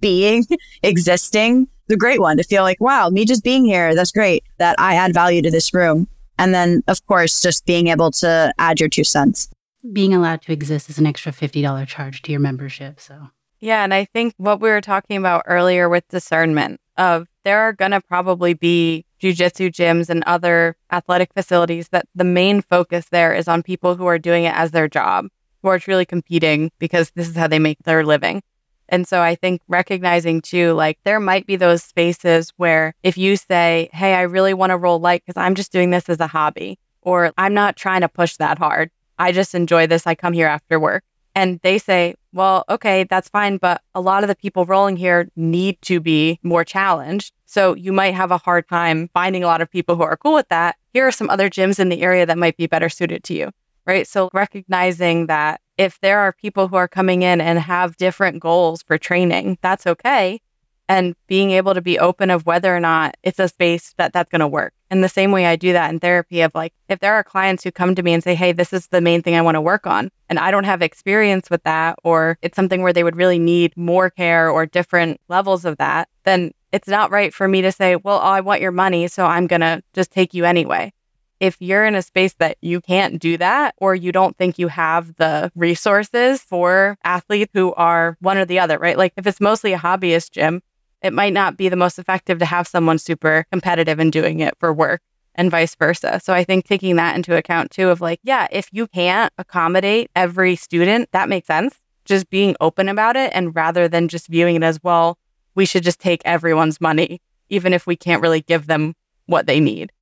being, [laughs] existing. The great one to feel like, wow, me just being here, that's great that I add value to this room. And then, of course, just being able to add your two cents. Being allowed to exist is an extra $50 charge to your membership. So, yeah. And I think what we were talking about earlier with discernment of there are going to probably be jujitsu gyms and other athletic facilities that the main focus there is on people who are doing it as their job who are truly competing because this is how they make their living. And so I think recognizing too, like there might be those spaces where if you say, Hey, I really want to roll light because I'm just doing this as a hobby, or I'm not trying to push that hard. I just enjoy this. I come here after work. And they say, well, okay, that's fine. But a lot of the people rolling here need to be more challenged. So you might have a hard time finding a lot of people who are cool with that. Here are some other gyms in the area that might be better suited to you right? So recognizing that if there are people who are coming in and have different goals for training, that's okay. And being able to be open of whether or not it's a space that that's going to work. And the same way I do that in therapy of like, if there are clients who come to me and say, Hey, this is the main thing I want to work on, and I don't have experience with that, or it's something where they would really need more care or different levels of that, then it's not right for me to say, well, oh, I want your money. So I'm going to just take you anyway if you're in a space that you can't do that or you don't think you have the resources for athletes who are one or the other, right? Like if it's mostly a hobbyist gym, it might not be the most effective to have someone super competitive and doing it for work and vice versa. So I think taking that into account too of like, yeah, if you can't accommodate every student, that makes sense. Just being open about it and rather than just viewing it as, well, we should just take everyone's money, even if we can't really give them what they need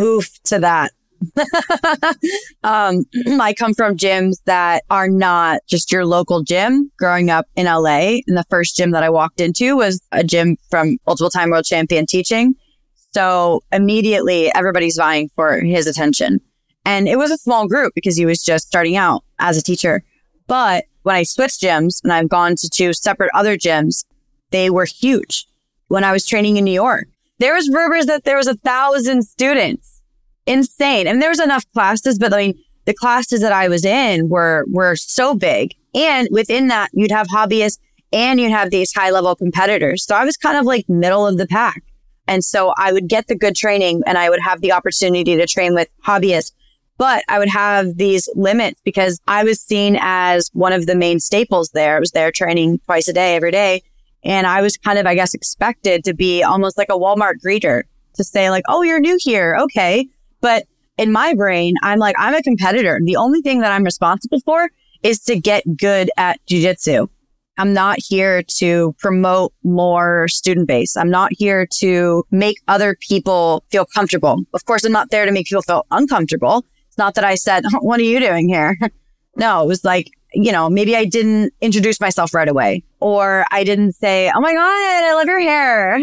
oof to that. [laughs] um, [clears throat] I come from gyms that are not just your local gym. Growing up in LA, and the first gym that I walked into was a gym from multiple time world champion teaching. So immediately everybody's vying for his attention. And it was a small group because he was just starting out as a teacher. But when I switched gyms and I've gone to two separate other gyms, they were huge. When I was training in New York, there was rumors that there was a thousand students. Insane. And there was enough classes, but I mean, the classes that I was in were, were so big. And within that, you'd have hobbyists and you'd have these high level competitors. So I was kind of like middle of the pack. And so I would get the good training and I would have the opportunity to train with hobbyists, but I would have these limits because I was seen as one of the main staples there. I was there training twice a day, every day. And I was kind of, I guess, expected to be almost like a Walmart greeter to say like, Oh, you're new here. Okay. But in my brain, I'm like, I'm a competitor. The only thing that I'm responsible for is to get good at jujitsu. I'm not here to promote more student base. I'm not here to make other people feel comfortable. Of course, I'm not there to make people feel uncomfortable. It's not that I said, [laughs] what are you doing here? [laughs] no, it was like, you know, maybe I didn't introduce myself right away or I didn't say, Oh my God, I love your hair.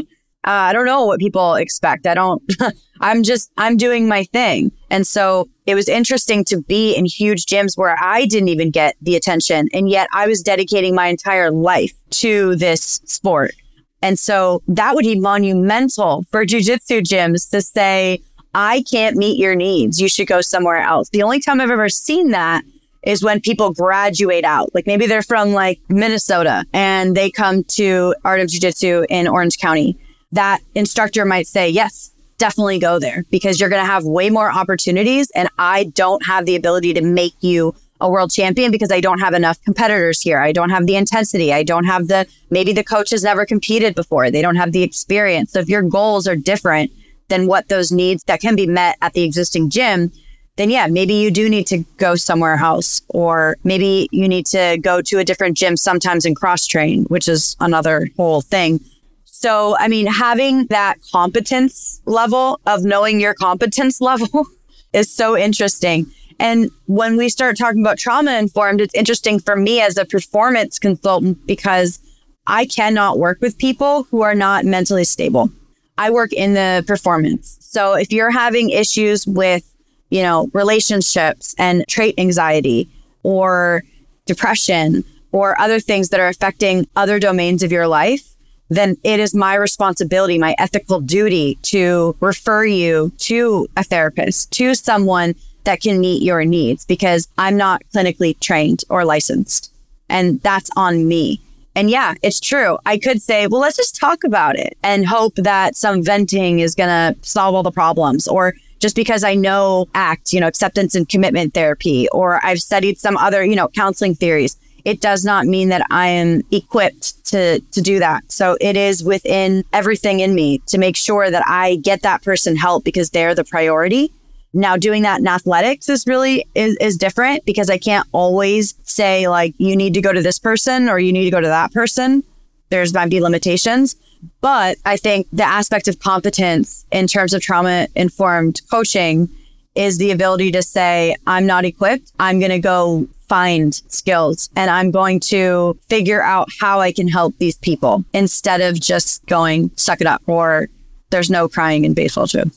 Uh, I don't know what people expect. I don't, [laughs] I'm just, I'm doing my thing. And so it was interesting to be in huge gyms where I didn't even get the attention. And yet I was dedicating my entire life to this sport. And so that would be monumental for jujitsu gyms to say, I can't meet your needs. You should go somewhere else. The only time I've ever seen that is when people graduate out. Like maybe they're from like Minnesota and they come to Art of Jiu Jitsu in Orange County. That instructor might say, yes, definitely go there because you're going to have way more opportunities. And I don't have the ability to make you a world champion because I don't have enough competitors here. I don't have the intensity. I don't have the, maybe the coach has never competed before. They don't have the experience. So if your goals are different than what those needs that can be met at the existing gym, then yeah, maybe you do need to go somewhere else, or maybe you need to go to a different gym sometimes and cross train, which is another whole thing. So, I mean, having that competence level of knowing your competence [laughs] level is so interesting. And when we start talking about trauma informed, it's interesting for me as a performance consultant because I cannot work with people who are not mentally stable. I work in the performance. So if you're having issues with, you know, relationships and trait anxiety or depression or other things that are affecting other domains of your life, then it is my responsibility, my ethical duty to refer you to a therapist, to someone that can meet your needs because I'm not clinically trained or licensed. And that's on me. And yeah, it's true. I could say, well, let's just talk about it and hope that some venting is going to solve all the problems. Or just because I know ACT, you know, acceptance and commitment therapy, or I've studied some other, you know, counseling theories, it does not mean that I am equipped to, to do that. So it is within everything in me to make sure that I get that person help because they're the priority now doing that in athletics is really is, is different because I can't always say like you need to go to this person or you need to go to that person. There's might be limitations. But I think the aspect of competence in terms of trauma informed coaching is the ability to say, I'm not equipped. I'm going to go find skills and I'm going to figure out how I can help these people instead of just going, suck it up or there's no crying in baseball too.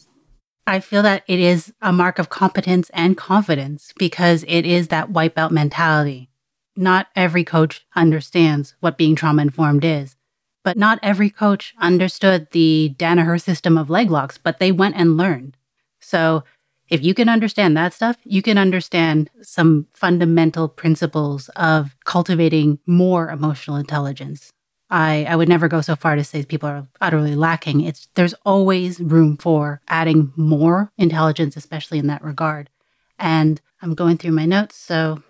I feel that it is a mark of competence and confidence because it is that white belt mentality. Not every coach understands what being trauma informed is, but not every coach understood the Danaher system of leg locks, but they went and learned. So if you can understand that stuff, you can understand some fundamental principles of cultivating more emotional intelligence. I, I would never go so far to say people are utterly lacking. It's there's always room for adding more intelligence, especially in that regard. And I'm going through my notes. So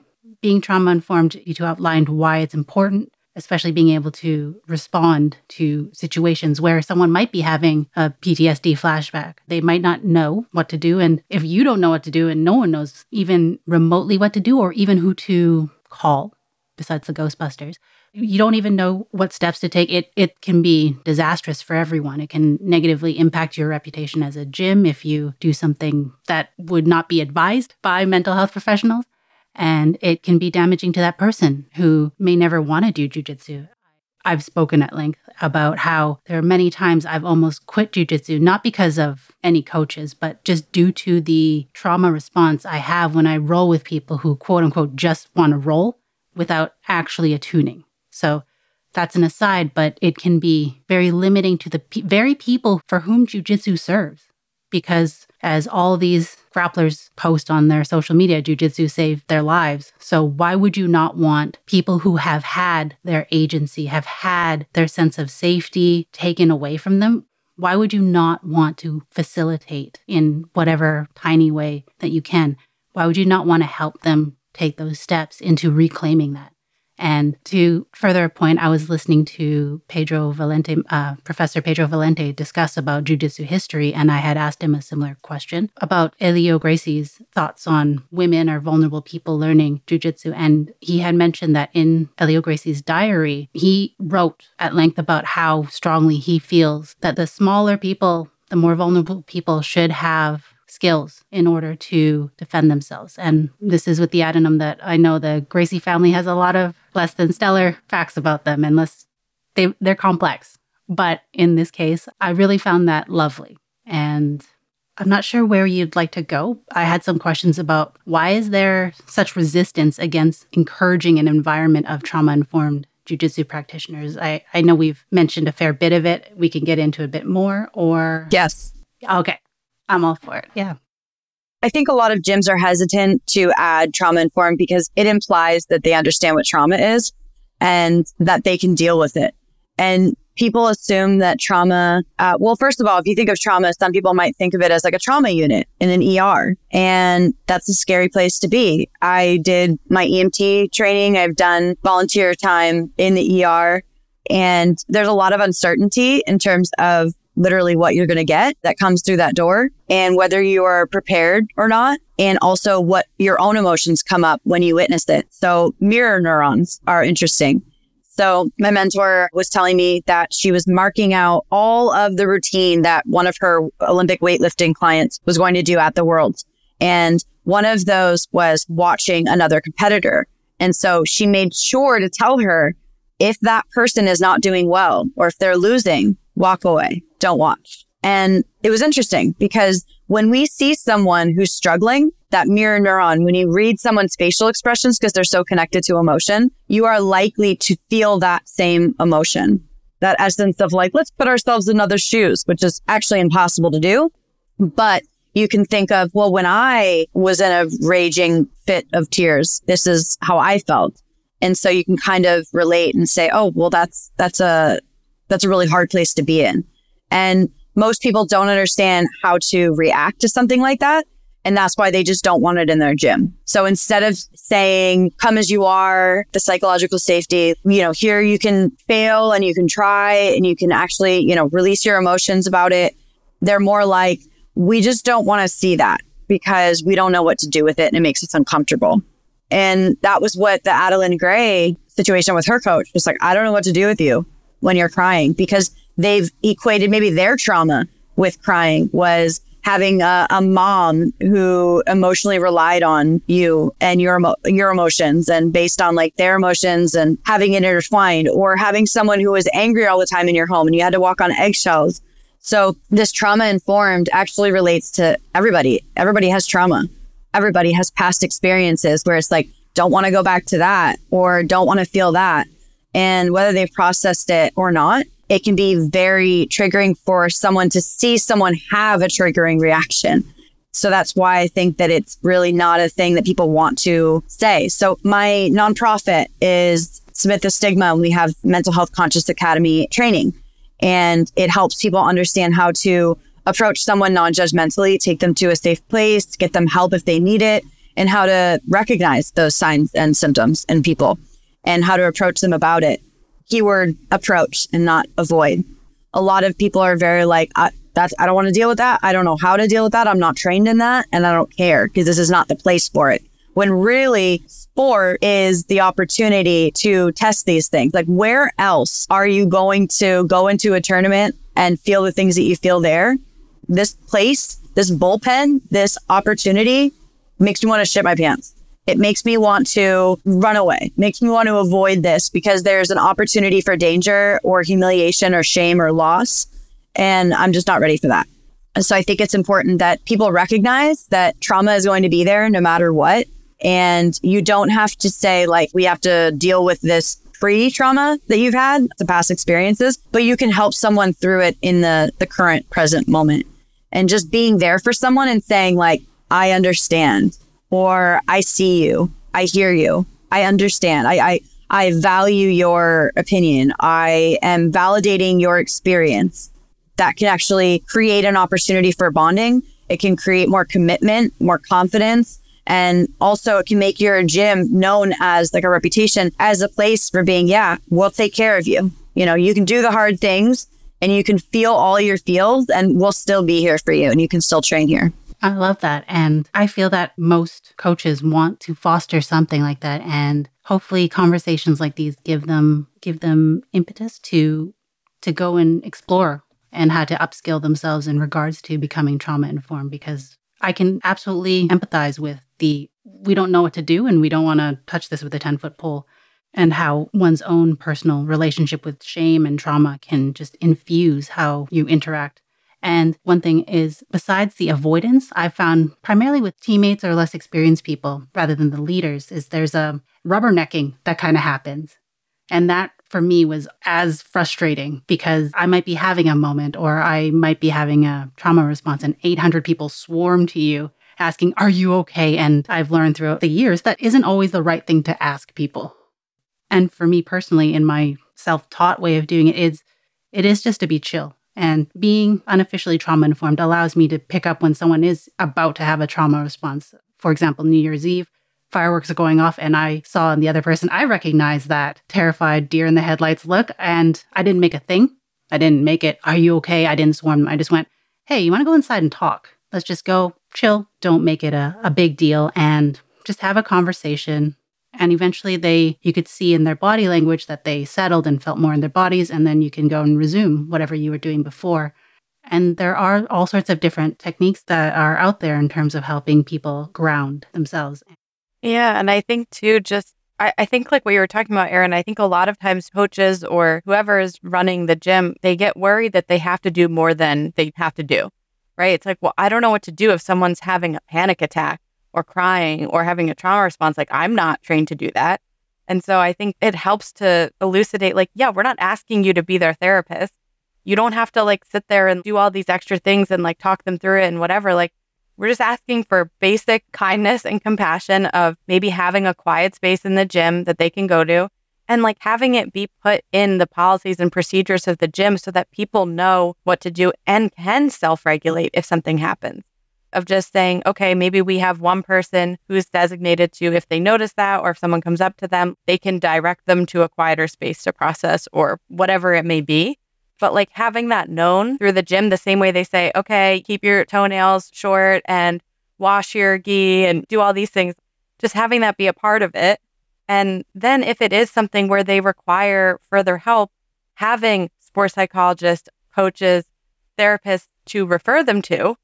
being trauma informed, you two outlined why it's important, especially being able to respond to situations where someone might be having a PTSD flashback. They might not know what to do. And if you don't know what to do and no one knows even remotely what to do or even who to call, besides the Ghostbusters, you don't even know what steps to take. It it can be disastrous for everyone. It can negatively impact your reputation as a gym if you do something that would not be advised by mental health professionals. And it can be damaging to that person who may never want to do jujitsu. I've spoken at length about how there are many times I've almost quit jujitsu, not because of any coaches, but just due to the trauma response I have when I roll with people who quote unquote just want to roll without actually attuning. So that's an aside, but it can be very limiting to the pe- very people for whom jujitsu serves. Because as all these grapplers post on their social media, jujitsu saved their lives. So why would you not want people who have had their agency, have had their sense of safety taken away from them? Why would you not want to facilitate in whatever tiny way that you can? Why would you not want to help them take those steps into reclaiming that? And to further a point, I was listening to Pedro Valente, uh, Professor Pedro Valente, discuss about jujitsu history, and I had asked him a similar question about Helio Gracie's thoughts on women or vulnerable people learning jujitsu. And he had mentioned that in Helio Gracie's diary, he wrote at length about how strongly he feels that the smaller people, the more vulnerable people should have skills in order to defend themselves. And this is with the addendum that I know the Gracie family has a lot of less than stellar facts about them, unless they, they're complex. But in this case, I really found that lovely. And I'm not sure where you'd like to go. I had some questions about why is there such resistance against encouraging an environment of trauma informed jujitsu practitioners? I, I know we've mentioned a fair bit of it. We can get into a bit more or Yes. Okay. I'm all for it. Yeah. I think a lot of gyms are hesitant to add trauma informed because it implies that they understand what trauma is and that they can deal with it. And people assume that trauma, uh, well, first of all, if you think of trauma, some people might think of it as like a trauma unit in an ER. And that's a scary place to be. I did my EMT training. I've done volunteer time in the ER and there's a lot of uncertainty in terms of literally what you're going to get that comes through that door and whether you are prepared or not. And also what your own emotions come up when you witness it. So mirror neurons are interesting. So my mentor was telling me that she was marking out all of the routine that one of her Olympic weightlifting clients was going to do at the Worlds. And one of those was watching another competitor. And so she made sure to tell her if that person is not doing well or if they're losing, walk away, don't watch. And it was interesting because when we see someone who's struggling, that mirror neuron, when you read someone's facial expressions because they're so connected to emotion, you are likely to feel that same emotion. That essence of like, let's put ourselves in other shoes, which is actually impossible to do. But you can think of, well, when I was in a raging fit of tears, this is how I felt. And so you can kind of relate and say, oh, well, that's, that's a, that's a really hard place to be in. And most people don't understand how to react to something like that. And that's why they just don't want it in their gym. So instead of saying, come as you are, the psychological safety, you know, here you can fail and you can try and you can actually, you know, release your emotions about it. They're more like, we just don't want to see that because we don't know what to do with it and it makes us uncomfortable. And that was what the Adeline Gray situation with her coach was like, I don't know what to do with you when you're crying because they've equated maybe their trauma with crying was having a, a, mom who emotionally relied on you and your your emotions and based on like their emotions and having it intertwined or having someone who was angry all the time in your home and you had to walk on eggshells. So this trauma informed actually relates to everybody. Everybody has trauma. Everybody has past experiences where it's like don't want to go back to that or don't want to feel that and whether they've processed it or not it can be very triggering for someone to see someone have a triggering reaction. So that's why I think that it's really not a thing that people want to say. So my nonprofit is Submit the Stigma. And We have Mental Health Conscious Academy training and it helps people understand how to approach someone non-judgmentally, take them to a safe place, get them help if they need it, and how to recognize those signs and symptoms in people and how to approach them about it keyword approach and not avoid. A lot of people are very like, I, that's, I don't want to deal with that. I don't know how to deal with that. I'm not trained in that and I don't care because this is not the place for it. When really sport is the opportunity to test these things. Like where else are you going to go into a tournament and feel the things that you feel there? This place, this bullpen, this opportunity makes me want to shit my pants. It makes me want to run away, makes me want to avoid this because there's an opportunity for danger or humiliation or shame or loss. And I'm just not ready for that. So I think it's important that people recognize that trauma is going to be there no matter what. And you don't have to say, like, we have to deal with this pre trauma that you've had, the past experiences, but you can help someone through it in the, the current present moment. And just being there for someone and saying, like, I understand or I see you, I hear you, I understand, I, I, I value your opinion, I am validating your experience. That can actually create an opportunity for bonding. It can create more commitment, more confidence. And also it can make your gym known as like a reputation as a place for being, yeah, we'll take care of you. You know, you can do the hard things and you can feel all your feels and we'll still be here for you and you can still train here. I love that. And I feel that most coaches want to foster something like that. And hopefully conversations like these give them give them impetus to to go and explore and how to upskill themselves in regards to becoming trauma informed because I can absolutely empathize with the we don't know what to do and we don't want to touch this with a 10 foot pole and how one's own personal relationship with shame and trauma can just infuse how you interact and one thing is, besides the avoidance, I've found primarily with teammates or less experienced people rather than the leaders, is there's a rubbernecking that kind of happens. And that for me was as frustrating because I might be having a moment or I might be having a trauma response and 800 people swarm to you asking, Are you okay? And I've learned throughout the years that isn't always the right thing to ask people. And for me personally, in my self taught way of doing it, is it is just to be chill and being unofficially trauma informed allows me to pick up when someone is about to have a trauma response. For example, New Year's Eve, fireworks are going off, and I saw in the other person, I recognized that terrified deer in the headlights look, and I didn't make a thing. I didn't make it, Are you okay? I didn't swarm I just went, Hey, you want to go inside and talk? Let's just go chill. Don't make it a, a big deal and just have a conversation. And eventually they you could see in their body language that they settled and felt more in their bodies. And then you can go and resume whatever you were doing before. And there are all sorts of different techniques that are out there in terms of helping people ground themselves. Yeah. And I think too, just I, I think like what you were talking about, Erin, I think a lot of times coaches or whoever is running the gym, they get worried that they have to do more than they have to do. Right. It's like, well, I don't know what to do if someone's having a panic attack or crying or having a trauma response. Like, I'm not trained to do that. And so I think it helps to elucidate, like, yeah, we're not asking you to be their therapist. You don't have to like sit there and do all these extra things and like talk them through it and whatever. Like, we're just asking for basic kindness and compassion of maybe having a quiet space in the gym that they can go to and like having it be put in the policies and procedures of the gym so that people know what to do and can self regulate if something happens. Of just saying, okay, maybe we have one person who's designated to, if they notice that or if someone comes up to them, they can direct them to a quieter space to process or whatever it may be. But like having that known through the gym, the same way they say, okay, keep your toenails short and wash your gi and do all these things, just having that be a part of it. And then if it is something where they require further help, having sports psychologists, coaches, therapists to refer them to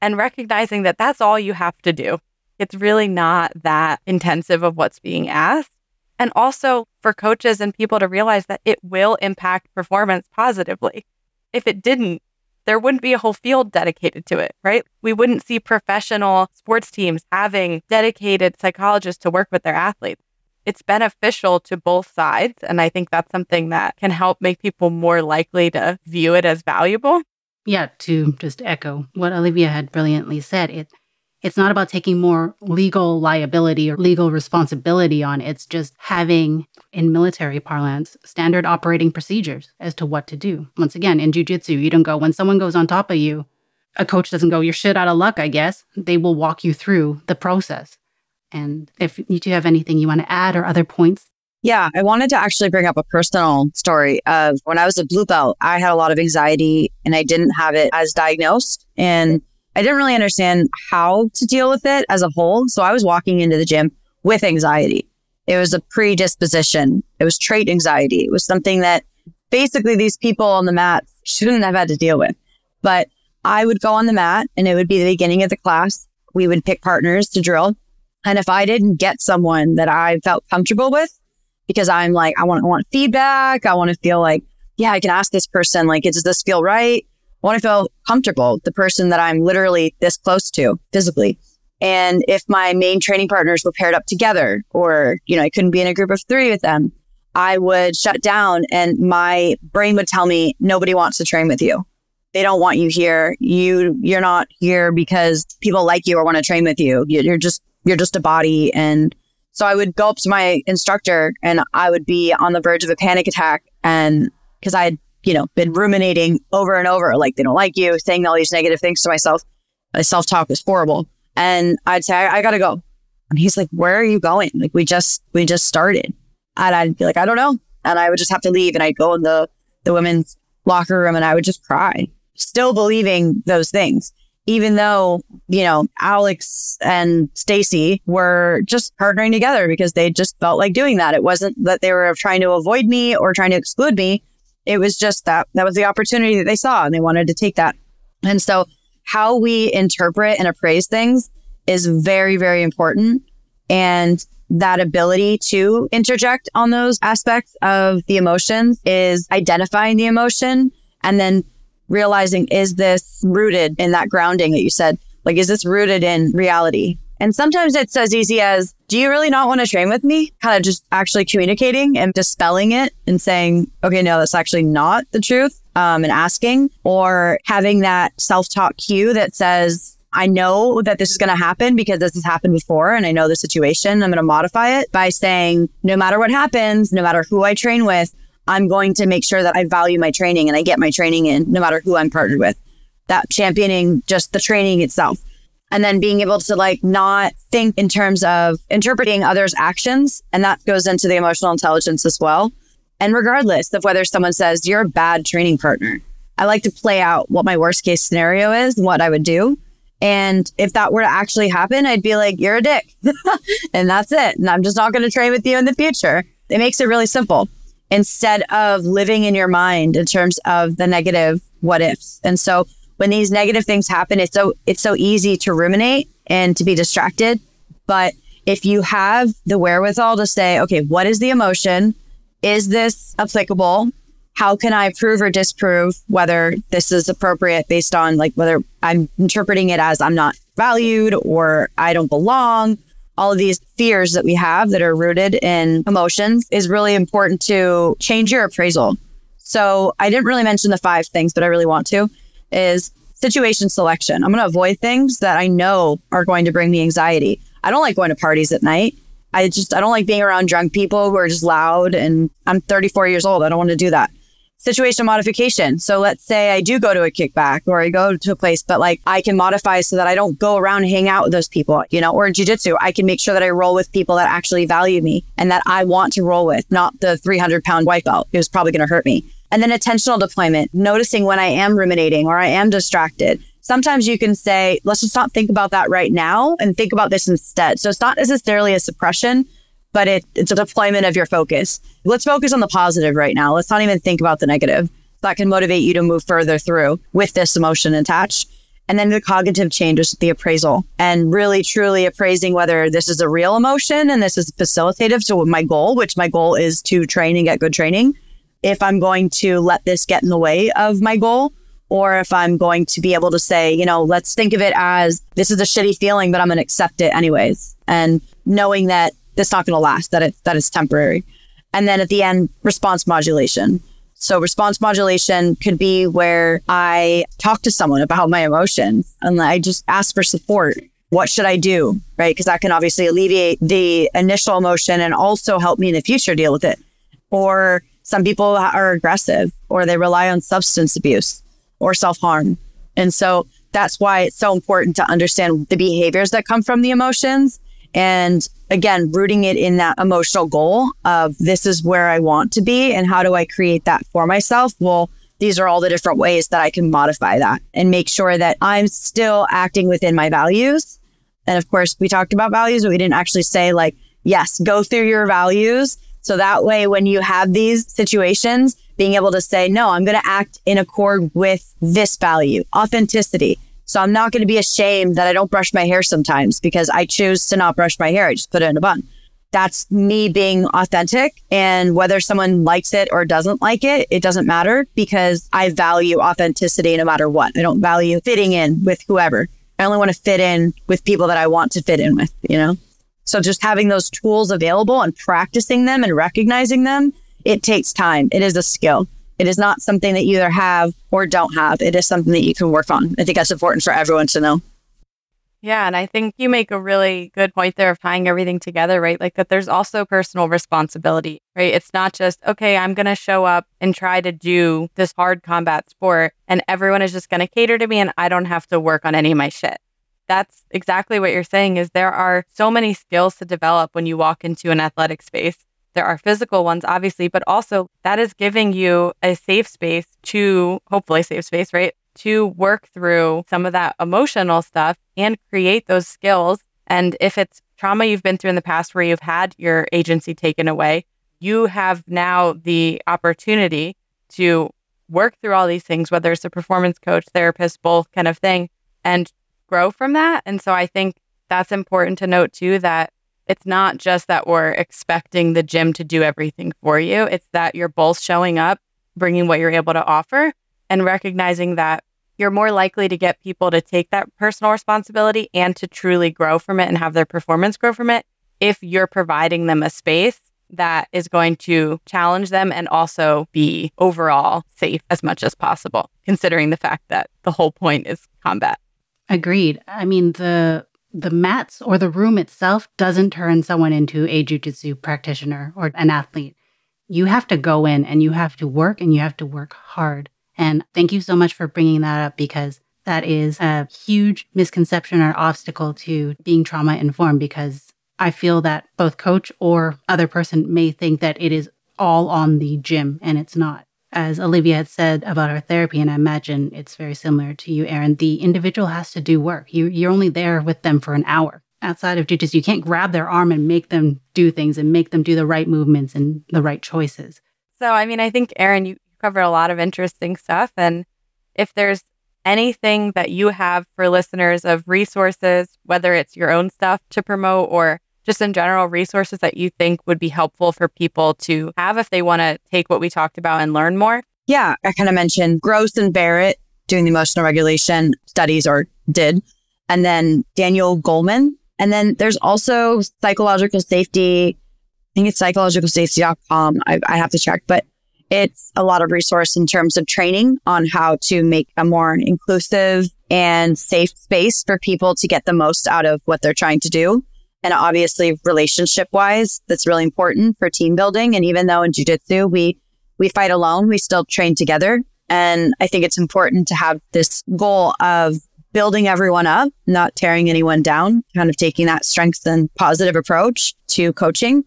and recognizing that that's all you have to do. It's really not that intensive of what's being asked. And also for coaches and people to realize that it will impact performance positively. If it didn't, there wouldn't be a whole field dedicated to it, right? We wouldn't see professional sports teams having dedicated psychologists to work with their athletes. It's beneficial to both sides. And I think that's something that can help make people more likely to view it as valuable. Yeah, to just echo what Olivia had brilliantly said, it it's not about taking more legal liability or legal responsibility on. It's just having, in military parlance, standard operating procedures as to what to do. Once again, in jujitsu, you don't go, when someone goes on top of you, a coach doesn't go, you're shit out of luck, I guess. They will walk you through the process. And if you do have anything you want to add or other points. Yeah, I wanted to actually bring up a personal story of when I was a blue belt, I had a lot of anxiety and I didn't have it as diagnosed. And I didn't really understand how to deal with it as a whole. So I was walking into the gym with anxiety. It was a predisposition. It was trait anxiety. It was something that basically these people on the mat shouldn't have had to deal with. But I would go on the mat and it would be the beginning of the class. We would pick partners to drill. And if I didn't get someone that I felt comfortable with, because I'm like, I want, I want feedback. I want to feel like, yeah, I can ask this person, like, does this feel right? I want to feel comfortable, the person that I'm literally this close to physically. And if my main training partners were paired up together or, you know, I couldn't be in a group of three with them, I would shut down and my brain would tell me nobody wants to train with you. They don't want you here. You, you're not here because people like you or want to train with you. You're just, you're just a body. And so I would go up to my instructor and I would be on the verge of a panic attack. And because I had you know, been ruminating over and over, like they don't like you, saying all these negative things to myself. My self talk was horrible. And I'd say, I, I gotta go. And he's like, where are you going? Like, we just, we just started. And I'd be like, I don't know. And I would just have to leave and I'd go in the, the women's locker room and I would just cry, still believing those things. Even though, you know, Alex and Stacy were just partnering together because they just felt like doing that. It wasn't that they were trying to avoid me or trying to exclude me it was just that that was the opportunity that they saw and they wanted to take that. And so how we interpret and appraise things is very, very important. And that ability to interject on those aspects of the emotions is identifying the emotion and then realizing, is this rooted in that grounding that you said? Like, is this rooted in reality? And sometimes it's as easy as, do you really not want to train with me? Kind of just actually communicating and dispelling it and saying, okay, no, that's actually not the truth. Um, and asking or having that self talk cue that says, I know that this is going to happen because this has happened before and I know the situation. I'm going to modify it by saying, no matter what happens, no matter who I train with, I'm going to make sure that I value my training and I get my training in no matter who I'm partnered with. That championing just the training itself and then being able to like not think in terms of interpreting others' actions. And that goes into the emotional intelligence as well. And regardless of whether someone says you're a bad training partner, I like to play out what my worst case scenario is and what I would do. And if that were to actually happen, I'd be like, you're a dick. [laughs] and that's it. And I'm just not going to train with you in the future. It makes it really simple instead of living in your mind in terms of the negative what ifs. And so when these negative things happen, it's so it's so easy to ruminate and to be distracted. But if you have the wherewithal to say, okay, what is the emotion? Is this applicable? How can I prove or disprove whether this is appropriate based on like whether I'm interpreting it as I'm not valued or I don't belong all of these fears that we have that are rooted in emotions is really important to change your appraisal. So I didn't really mention the five things, but I really want to is situation selection. I'm going to avoid things that I know are going to bring me anxiety. I don't like going to parties at night. I just, I don't like being around drunk people who are just loud and I'm 34 years old. I don't want to do that situation modification. So let's say I do go to a kickback or I go to a place, but like I can modify so that I don't go around hang out with those people, you know, or in jujitsu, I can make sure that I roll with people that actually value me and that I want to roll with, not the 300 pound white belt who's probably going to hurt me. And then attentional deployment, noticing when I am ruminating or I am distracted. Sometimes you can say, let's just not think about that right now and think about this instead. So it's not necessarily a suppression, but it, it's a deployment of your focus. Let's focus on the positive right now. Let's not even think about the negative. That can motivate you to move further through with this emotion attached. And then the cognitive changes, the appraisal and really truly appraising whether this is a real emotion and this is facilitative to my goal, which my goal is to train and get good training. If I'm going to let this get in the way of my goal, or if I'm going to be able to say, you know, let's think of it as this is a shitty feeling, but I'm going to accept it anyways. And knowing that that's not going to last, that it's, that it's temporary. And then at the end, response modulation. So response modulation could be where I talk to someone about my emotions and I just ask for support. What should I do? Right. Cause that can obviously alleviate the initial emotion and also help me in the future deal with it. Or some people are aggressive or they rely on substance abuse or self harm. And so that's why it's so important to understand the behaviors that come from the emotions and again, rooting it in that emotional goal of this is where I want to be and how do I create that for myself? Well, these are all the different ways that I can modify that and make sure that I'm still acting within my values. And of course, we talked about values, but we didn't actually say like, yes, go through your values. So that way, when you have these situations, being able to say, no, I'm going to act in accord with this value, authenticity. So I'm not going to be ashamed that I don't brush my hair sometimes because I choose to not brush my hair. I just put it in a bun. That's me being authentic. And whether someone likes it or doesn't like it, it doesn't matter because I value authenticity no matter what. I don't value fitting in with whoever. I only want to fit in with people that I want to fit in with, you know? So just having those tools available and practicing them and recognizing them, it takes time. It is a skill. It is not something that you either have or don't have. It is something that you can work on. I think that's important for everyone to know. Yeah. And I think you make a really good point there of tying everything together, right? Like that there's also personal responsibility, right? It's not just, okay, I'm going to show up and try to do this hard combat sport and everyone is just going to cater to me and I don't have to work on any of my shit. That's exactly what you're saying is there are so many skills to develop when you walk into an athletic space there are physical ones, obviously, but also that is giving you a safe space to hopefully safe space, right? To work through some of that emotional stuff and create those skills. And if it's trauma you've been through in the past where you've had your agency taken away, you have now the opportunity to work through all these things, whether it's a performance coach, therapist, both kind of thing, and grow from that. And so I think that's important to note too that it's not just that we're expecting the gym to do everything for you. It's that you're both showing up, bringing what you're able to offer, and recognizing that you're more likely to get people to take that personal responsibility and to truly grow from it and have their performance grow from it if you're providing them a space that is going to challenge them and also be overall safe as much as possible, considering the fact that the whole point is combat. Agreed. I mean, the the mats or the room itself doesn't turn someone into a jujitsu practitioner or an athlete. You have to go in and you have to work and you have to work hard. And thank you so much for bringing that up because that is a huge misconception or obstacle to being trauma informed because I feel that both coach or other person may think that it is all on the gym, and it's not. As Olivia had said about our therapy, and I imagine it's very similar to you, Erin, the individual has to do work. You, you're only there with them for an hour. Outside of jujitsu, you can't grab their arm and make them do things and make them do the right movements and the right choices. So, I mean, I think, Erin, you covered a lot of interesting stuff. And if there's anything that you have for listeners of resources, whether it's your own stuff to promote or just in general resources that you think would be helpful for people to have if they want to take what we talked about and learn more? Yeah, I kind of mentioned Gross and Barrett doing the emotional regulation studies or did, and then Daniel Goleman. And then there's also psychological safety. I think it's psychologicalsafety.com. I, I have to check, but it's a lot of resource in terms of training on how to make a more inclusive and safe space for people to get the most out of what they're trying to do. And obviously relationship wise, that's really important for team building. And even though in jujitsu, we, we fight alone, we still train together. And I think it's important to have this goal of building everyone up, not tearing anyone down, kind of taking that strength and positive approach to coaching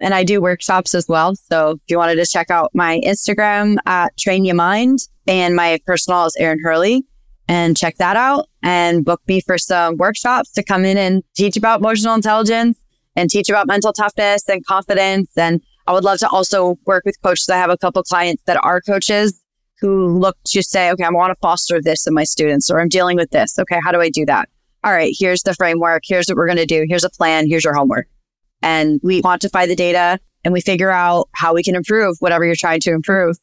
and I do workshops as well. So if you wanted to check out my Instagram at Train Your Mind and my personal is Erin Herle and check that out and book me for some workshops to come in and teach about emotional intelligence and teach about mental toughness and confidence. And I would love to also work with coaches. I have a couple clients that are coaches who look to say, okay, I want to foster this in my students or I'm dealing with this. Okay. How do I do that? All right. Here's the framework. Here's what we're going to do. Here's a plan. Here's your homework and we quantify the data and we figure out how we can improve whatever you're trying to improve.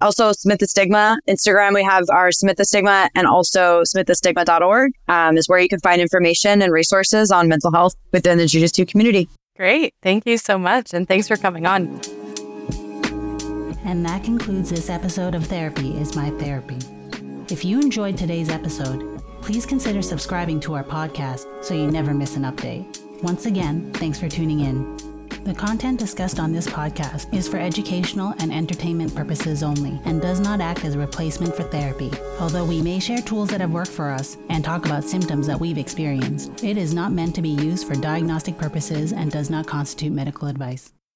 Also, Submit the Stigma. Instagram, we have our Submit the Stigma and also submitthestigma.org um, is where you can find information and resources on mental health within the Jiu-Jitsu community. Great. Thank you so much. And thanks for coming on. And that concludes this episode of Therapy is My Therapy. If you enjoyed today's episode, please consider subscribing to our podcast so you never miss an update. Once again, thanks for tuning in. The content discussed on this podcast is for educational and entertainment purposes only and does not act as a replacement for therapy. Although we may share tools that have worked for us and talk about symptoms that we've experienced, it is not meant to be used for diagnostic purposes and does not constitute medical advice.